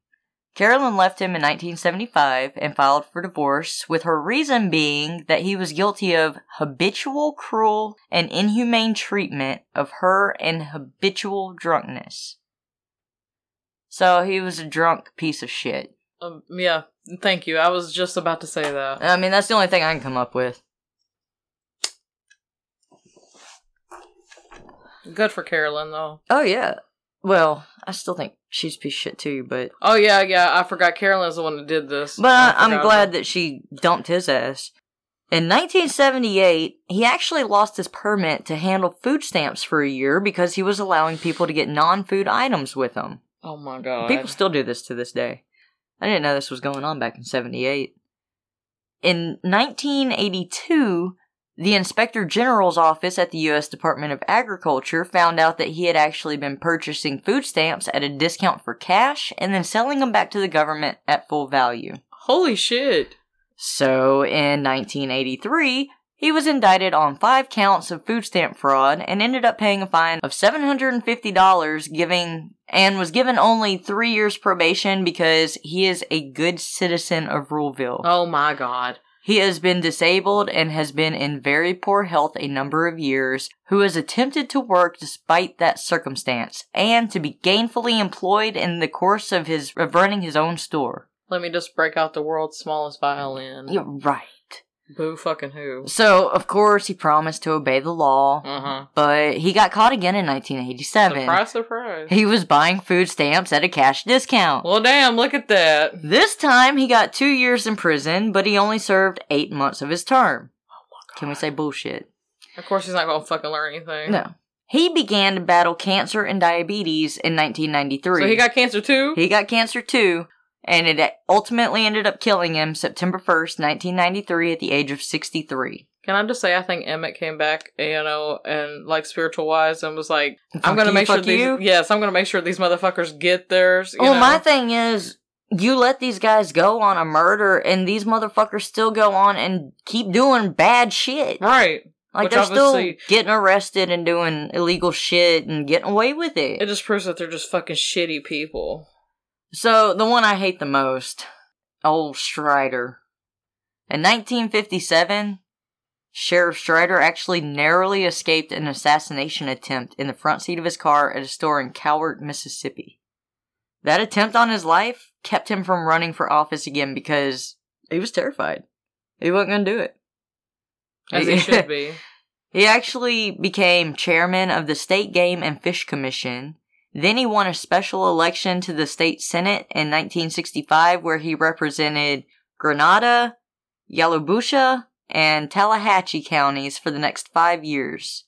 Carolyn left him in 1975 and filed for divorce, with her reason being that he was guilty of habitual cruel and inhumane treatment of her and habitual drunkenness. So he was a drunk piece of shit. Um, yeah. Thank you. I was just about to say that. I mean, that's the only thing I can come up with. Good for Carolyn, though. Oh, yeah. Well, I still think she's a piece of shit too, but Oh yeah, yeah. I forgot Carolyn's the one that did this. But I I, I'm forgot glad that she dumped his ass. In 1978, he actually lost his permit to handle food stamps for a year because he was allowing people to get non-food items with them. Oh my god. People still do this to this day. I didn't know this was going on back in 78. In 1982, the Inspector General's office at the U.S. Department of Agriculture found out that he had actually been purchasing food stamps at a discount for cash and then selling them back to the government at full value. Holy shit. So, in 1983, he was indicted on five counts of food stamp fraud and ended up paying a fine of $750 giving and was given only 3 years probation because he is a good citizen of Ruleville. Oh my god. He has been disabled and has been in very poor health a number of years, who has attempted to work despite that circumstance, and to be gainfully employed in the course of his of running his own store. Let me just break out the world's smallest violin. You're right. Boo fucking who. So, of course, he promised to obey the law, Uh huh. but he got caught again in 1987. Surprise, surprise. He was buying food stamps at a cash discount. well, damn, look at that. This time, he got two years in prison, but he only served eight months of his term. Can we say bullshit? Of course, he's not gonna fucking learn anything. No. He began to battle cancer and diabetes in 1993. So he got cancer too? He got cancer too, and it ultimately ended up killing him September 1st, 1993, at the age of 63. Can I just say, I think Emmett came back, you know, and like spiritual wise, and was like, Fuck I'm gonna make sure these, you. yes, I'm gonna make sure these motherfuckers get theirs. You well, know? my thing is, you let these guys go on a murder, and these motherfuckers still go on and keep doing bad shit. right. Like Which they're still getting arrested and doing illegal shit and getting away with it. It just proves that they're just fucking shitty people. So the one I hate the most, old Strider. In 1957, Sheriff Strider actually narrowly escaped an assassination attempt in the front seat of his car at a store in Cowart, Mississippi. That attempt on his life kept him from running for office again because he was terrified. He wasn't going to do it. As it should be. *laughs* He actually became chairman of the State Game and Fish Commission. Then he won a special election to the state senate in 1965 where he represented Grenada, Yalobusha, and Tallahatchie counties for the next five years.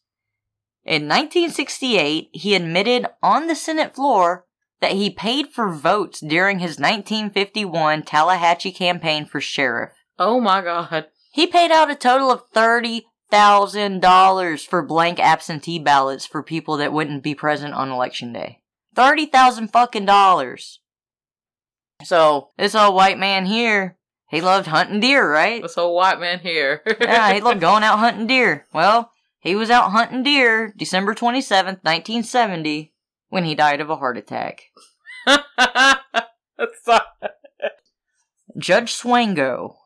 In 1968, he admitted on the Senate floor that he paid for votes during his 1951 Tallahatchie campaign for sheriff. Oh my god. He paid out a total of thirty thousand dollars for blank absentee ballots for people that wouldn't be present on election day. Thirty thousand fucking dollars. So this old white man here, he loved hunting deer, right? This old white man here. *laughs* yeah, he loved going out hunting deer. Well, he was out hunting deer December twenty seventh, nineteen seventy, when he died of a heart attack. *laughs* Judge Swango.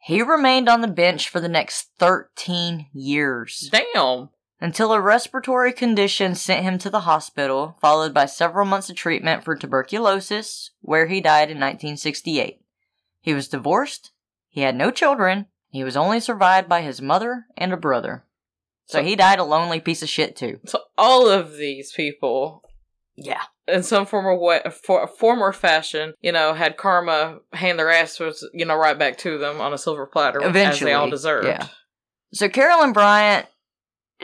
He remained on the bench for the next 13 years. Damn. until a respiratory condition sent him to the hospital, followed by several months of treatment for tuberculosis, where he died in 1968. He was divorced, he had no children, he was only survived by his mother and a brother. So So- he died a lonely piece of shit too. So all of these people, Yeah. in some form or way, for form or fashion, you know, had karma hand their asses, you know, right back to them on a silver platter, Eventually, as they all deserved. yeah. So Carolyn Bryant,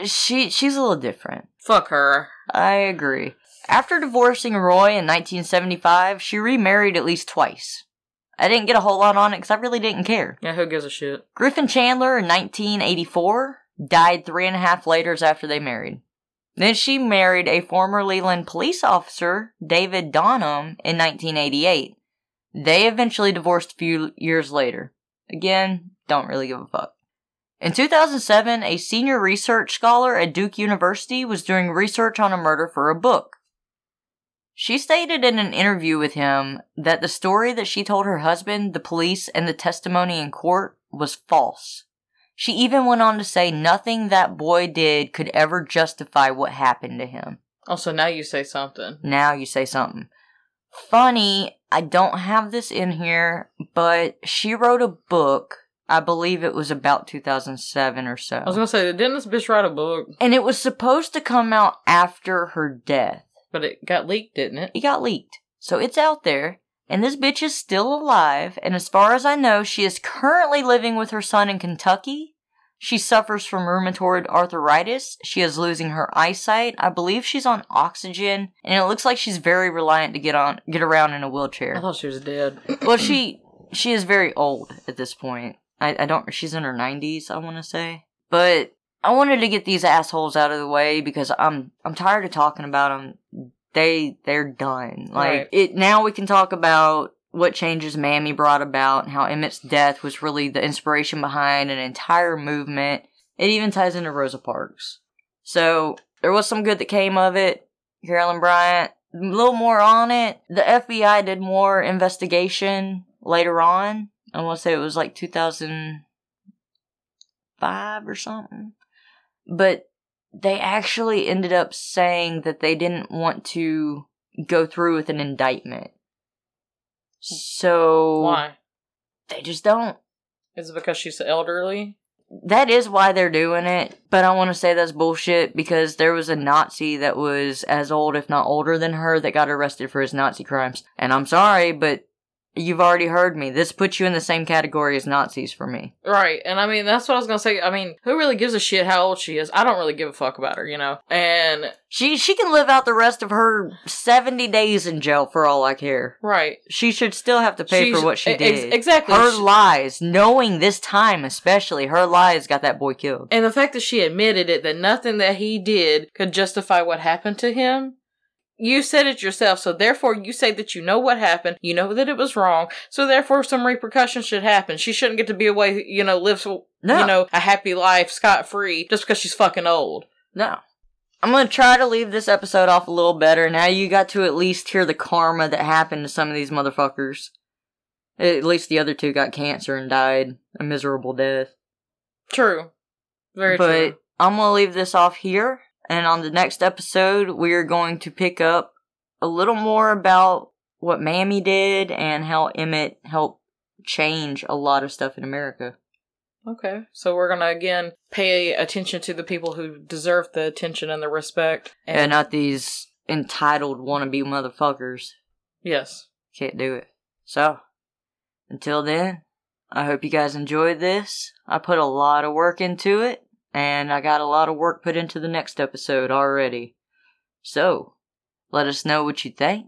she she's a little different. Fuck her. I agree. After divorcing Roy in 1975, she remarried at least twice. I didn't get a whole lot on it because I really didn't care. Yeah, who gives a shit? Griffin Chandler in 1984 died three and a half years after they married. Then she married a former Leland police officer, David Donham, in 1988. They eventually divorced a few years later. Again, don't really give a fuck. In 2007, a senior research scholar at Duke University was doing research on a murder for a book. She stated in an interview with him that the story that she told her husband, the police, and the testimony in court was false. She even went on to say nothing that boy did could ever justify what happened to him. Also, now you say something. Now you say something. Funny, I don't have this in here, but she wrote a book. I believe it was about 2007 or so. I was gonna say, didn't this bitch write a book? and it was supposed to come out after her death. But it got leaked, didn't it? It got leaked. So it's out there, and this bitch is still alive, and as far as I know, she is currently living with her son in Kentucky. She suffers from rheumatoid arthritis. She is losing her eyesight. I believe she's on oxygen, and it looks like she's very reliant to get on get around in a wheelchair. I thought she was dead. *clears throat* well, she she is very old at this point. I, I don't. She's in her nineties. I want to say, but I wanted to get these assholes out of the way because I'm I'm tired of talking about them. They they're done. Like Right. it now we can talk about what changes Mamie brought about and how Emmett's death was really the inspiration behind an entire movement. It even ties into Rosa Parks. So there was some good that came of it. Carolyn Bryant, a little more on it. The FBI did more investigation later on. I want to say it was like 2005 or something. But they actually ended up saying that they didn't want to go through with an indictment. So Why? they just don't. Is it because she's elderly? That is why they're doing it, but I want to say that's bullshit because there was a Nazi that was as old, if not older than her, that got arrested for his Nazi crimes. And I'm sorry, but you've already heard me. This puts you in the same category as Nazis for me. Right. And I mean, that's what I was going to say. I mean, who really gives a shit how old she is? I don't really give a fuck about her, you know? And, She she can live out the rest of her 70 days in jail for all I care. right. She should still have to pay She's- for what she e- ex- did. exactly. Her She- lies, knowing this time especially, her lies got that boy killed. And the fact that she admitted it, that nothing that he did could justify what happened to him. You said it yourself, so therefore you say that you know what happened, you know that it was wrong, so therefore some repercussions should happen. She shouldn't get to be away, you know, live, No. you know, a happy life scot free just because she's fucking old. No. I'm gonna try to leave this episode off a little better. Now you got to at least hear the karma that happened to some of these motherfuckers. At least the other two got cancer and died a miserable death. True. Very true. but true. I'm gonna leave this off here, and on the next episode, we are going to pick up a little more about what Mamie did and how Emmett helped change a lot of stuff in America. Okay. So we're gonna again pay attention to the people who deserve the attention and the respect. And not these entitled wannabe motherfuckers. yes. Can't do it. So, until then, I hope you guys enjoyed this. I put a lot of work into it, and I got a lot of work put into the next episode already. So, let us know what you think.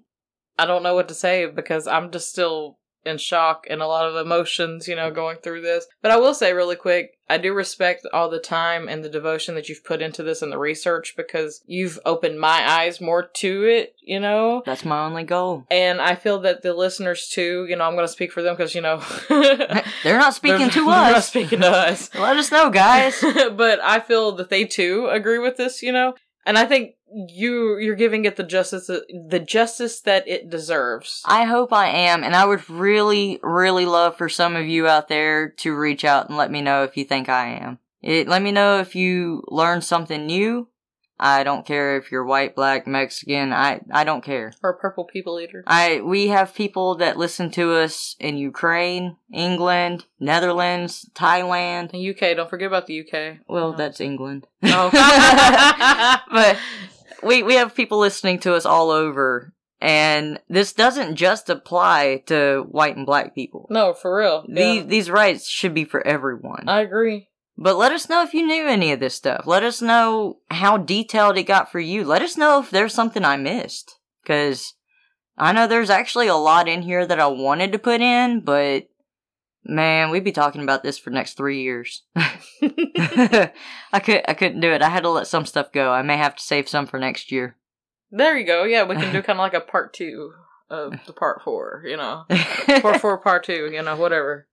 I don't know what to say because I'm just still in shock and a lot of emotions, you know, going through this. But I will say really quick, I do respect all the time and the devotion that you've put into this and the research because you've opened my eyes more to it, you know? That's my only goal. And I feel that the listeners too, you know, I'm going to speak for them because, you know, They're not *laughs* speaking they're- to *laughs* they're not speaking to us. Let us know, guys. *laughs* but I feel that they too agree with this, you know? And I think you you're giving it the justice the justice that it deserves. I hope I am, and I would really, really love for some of you out there to reach out and let me know if you think I am. It, let me know if you learned something new. I don't care if you're white, black, Mexican. I, I don't care. Or purple people eater. I, we have people that listen to us in Ukraine, England, Netherlands, Thailand. The UK, don't forget about the UK. Well, that's England. Oh. *laughs* *laughs* but we we have people listening to us all over and this doesn't just apply to white and black people. no, for real. These these rights should be for everyone. I agree. but let us know if you knew any of this stuff. Let us know how detailed it got for you. Let us know if there's something I missed cuz I know there's actually a lot in here that I wanted to put in, but man, we'd be talking about this for next 3 years. *laughs* *laughs* I could I couldn't do it. I had to let some stuff go. I may have to save some for next year. There you go. Yeah, we can do *laughs* kind of like a part two of the part four, you know. Part four, part two, you know, whatever.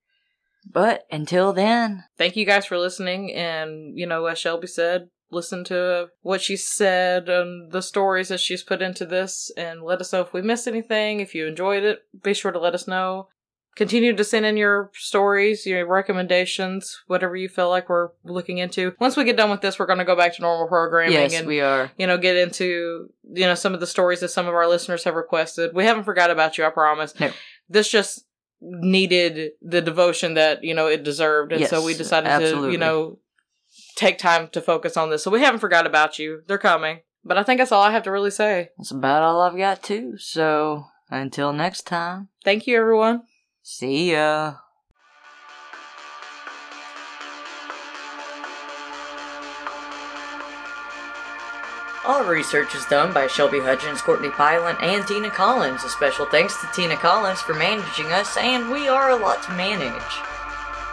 but until then, Thank you guys for listening. And, you know, as Shelby said, listen to what she said and the stories that she's put into this and let us know if we missed anything. If you enjoyed it, be sure to let us know. Continue to send in your stories, your recommendations, whatever you feel like we're looking into. Once we get done with this, we're going to go back to normal programming yes, and we are. you know, get into, you know, some of the stories that some of our listeners have requested. We haven't forgot about you, I promise. No. This just needed the devotion that, you know, it deserved. And so we decided to, you know, take time to focus on this. So we haven't forgot about you. They're coming. But I think that's all I have to really say. That's about all I've got too. So until next time, Thank you, everyone. See ya. All research is done by Shelby Hutchins, Courtney Pylant, and Tina Collins. A special thanks to Tina Collins for managing us, and we are a lot to manage.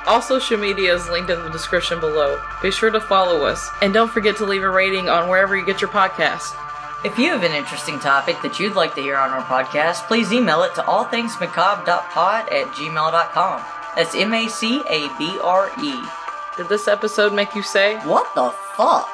All social media is linked in the description below. Be sure to follow us, and don't forget to leave a rating on wherever you get your podcasts. If you have an interesting topic that you'd like to hear on our podcast, please email it to allthingsmacabre.pod at gmail.com. That's M A C A B R E. Did this episode make you say? What the fuck?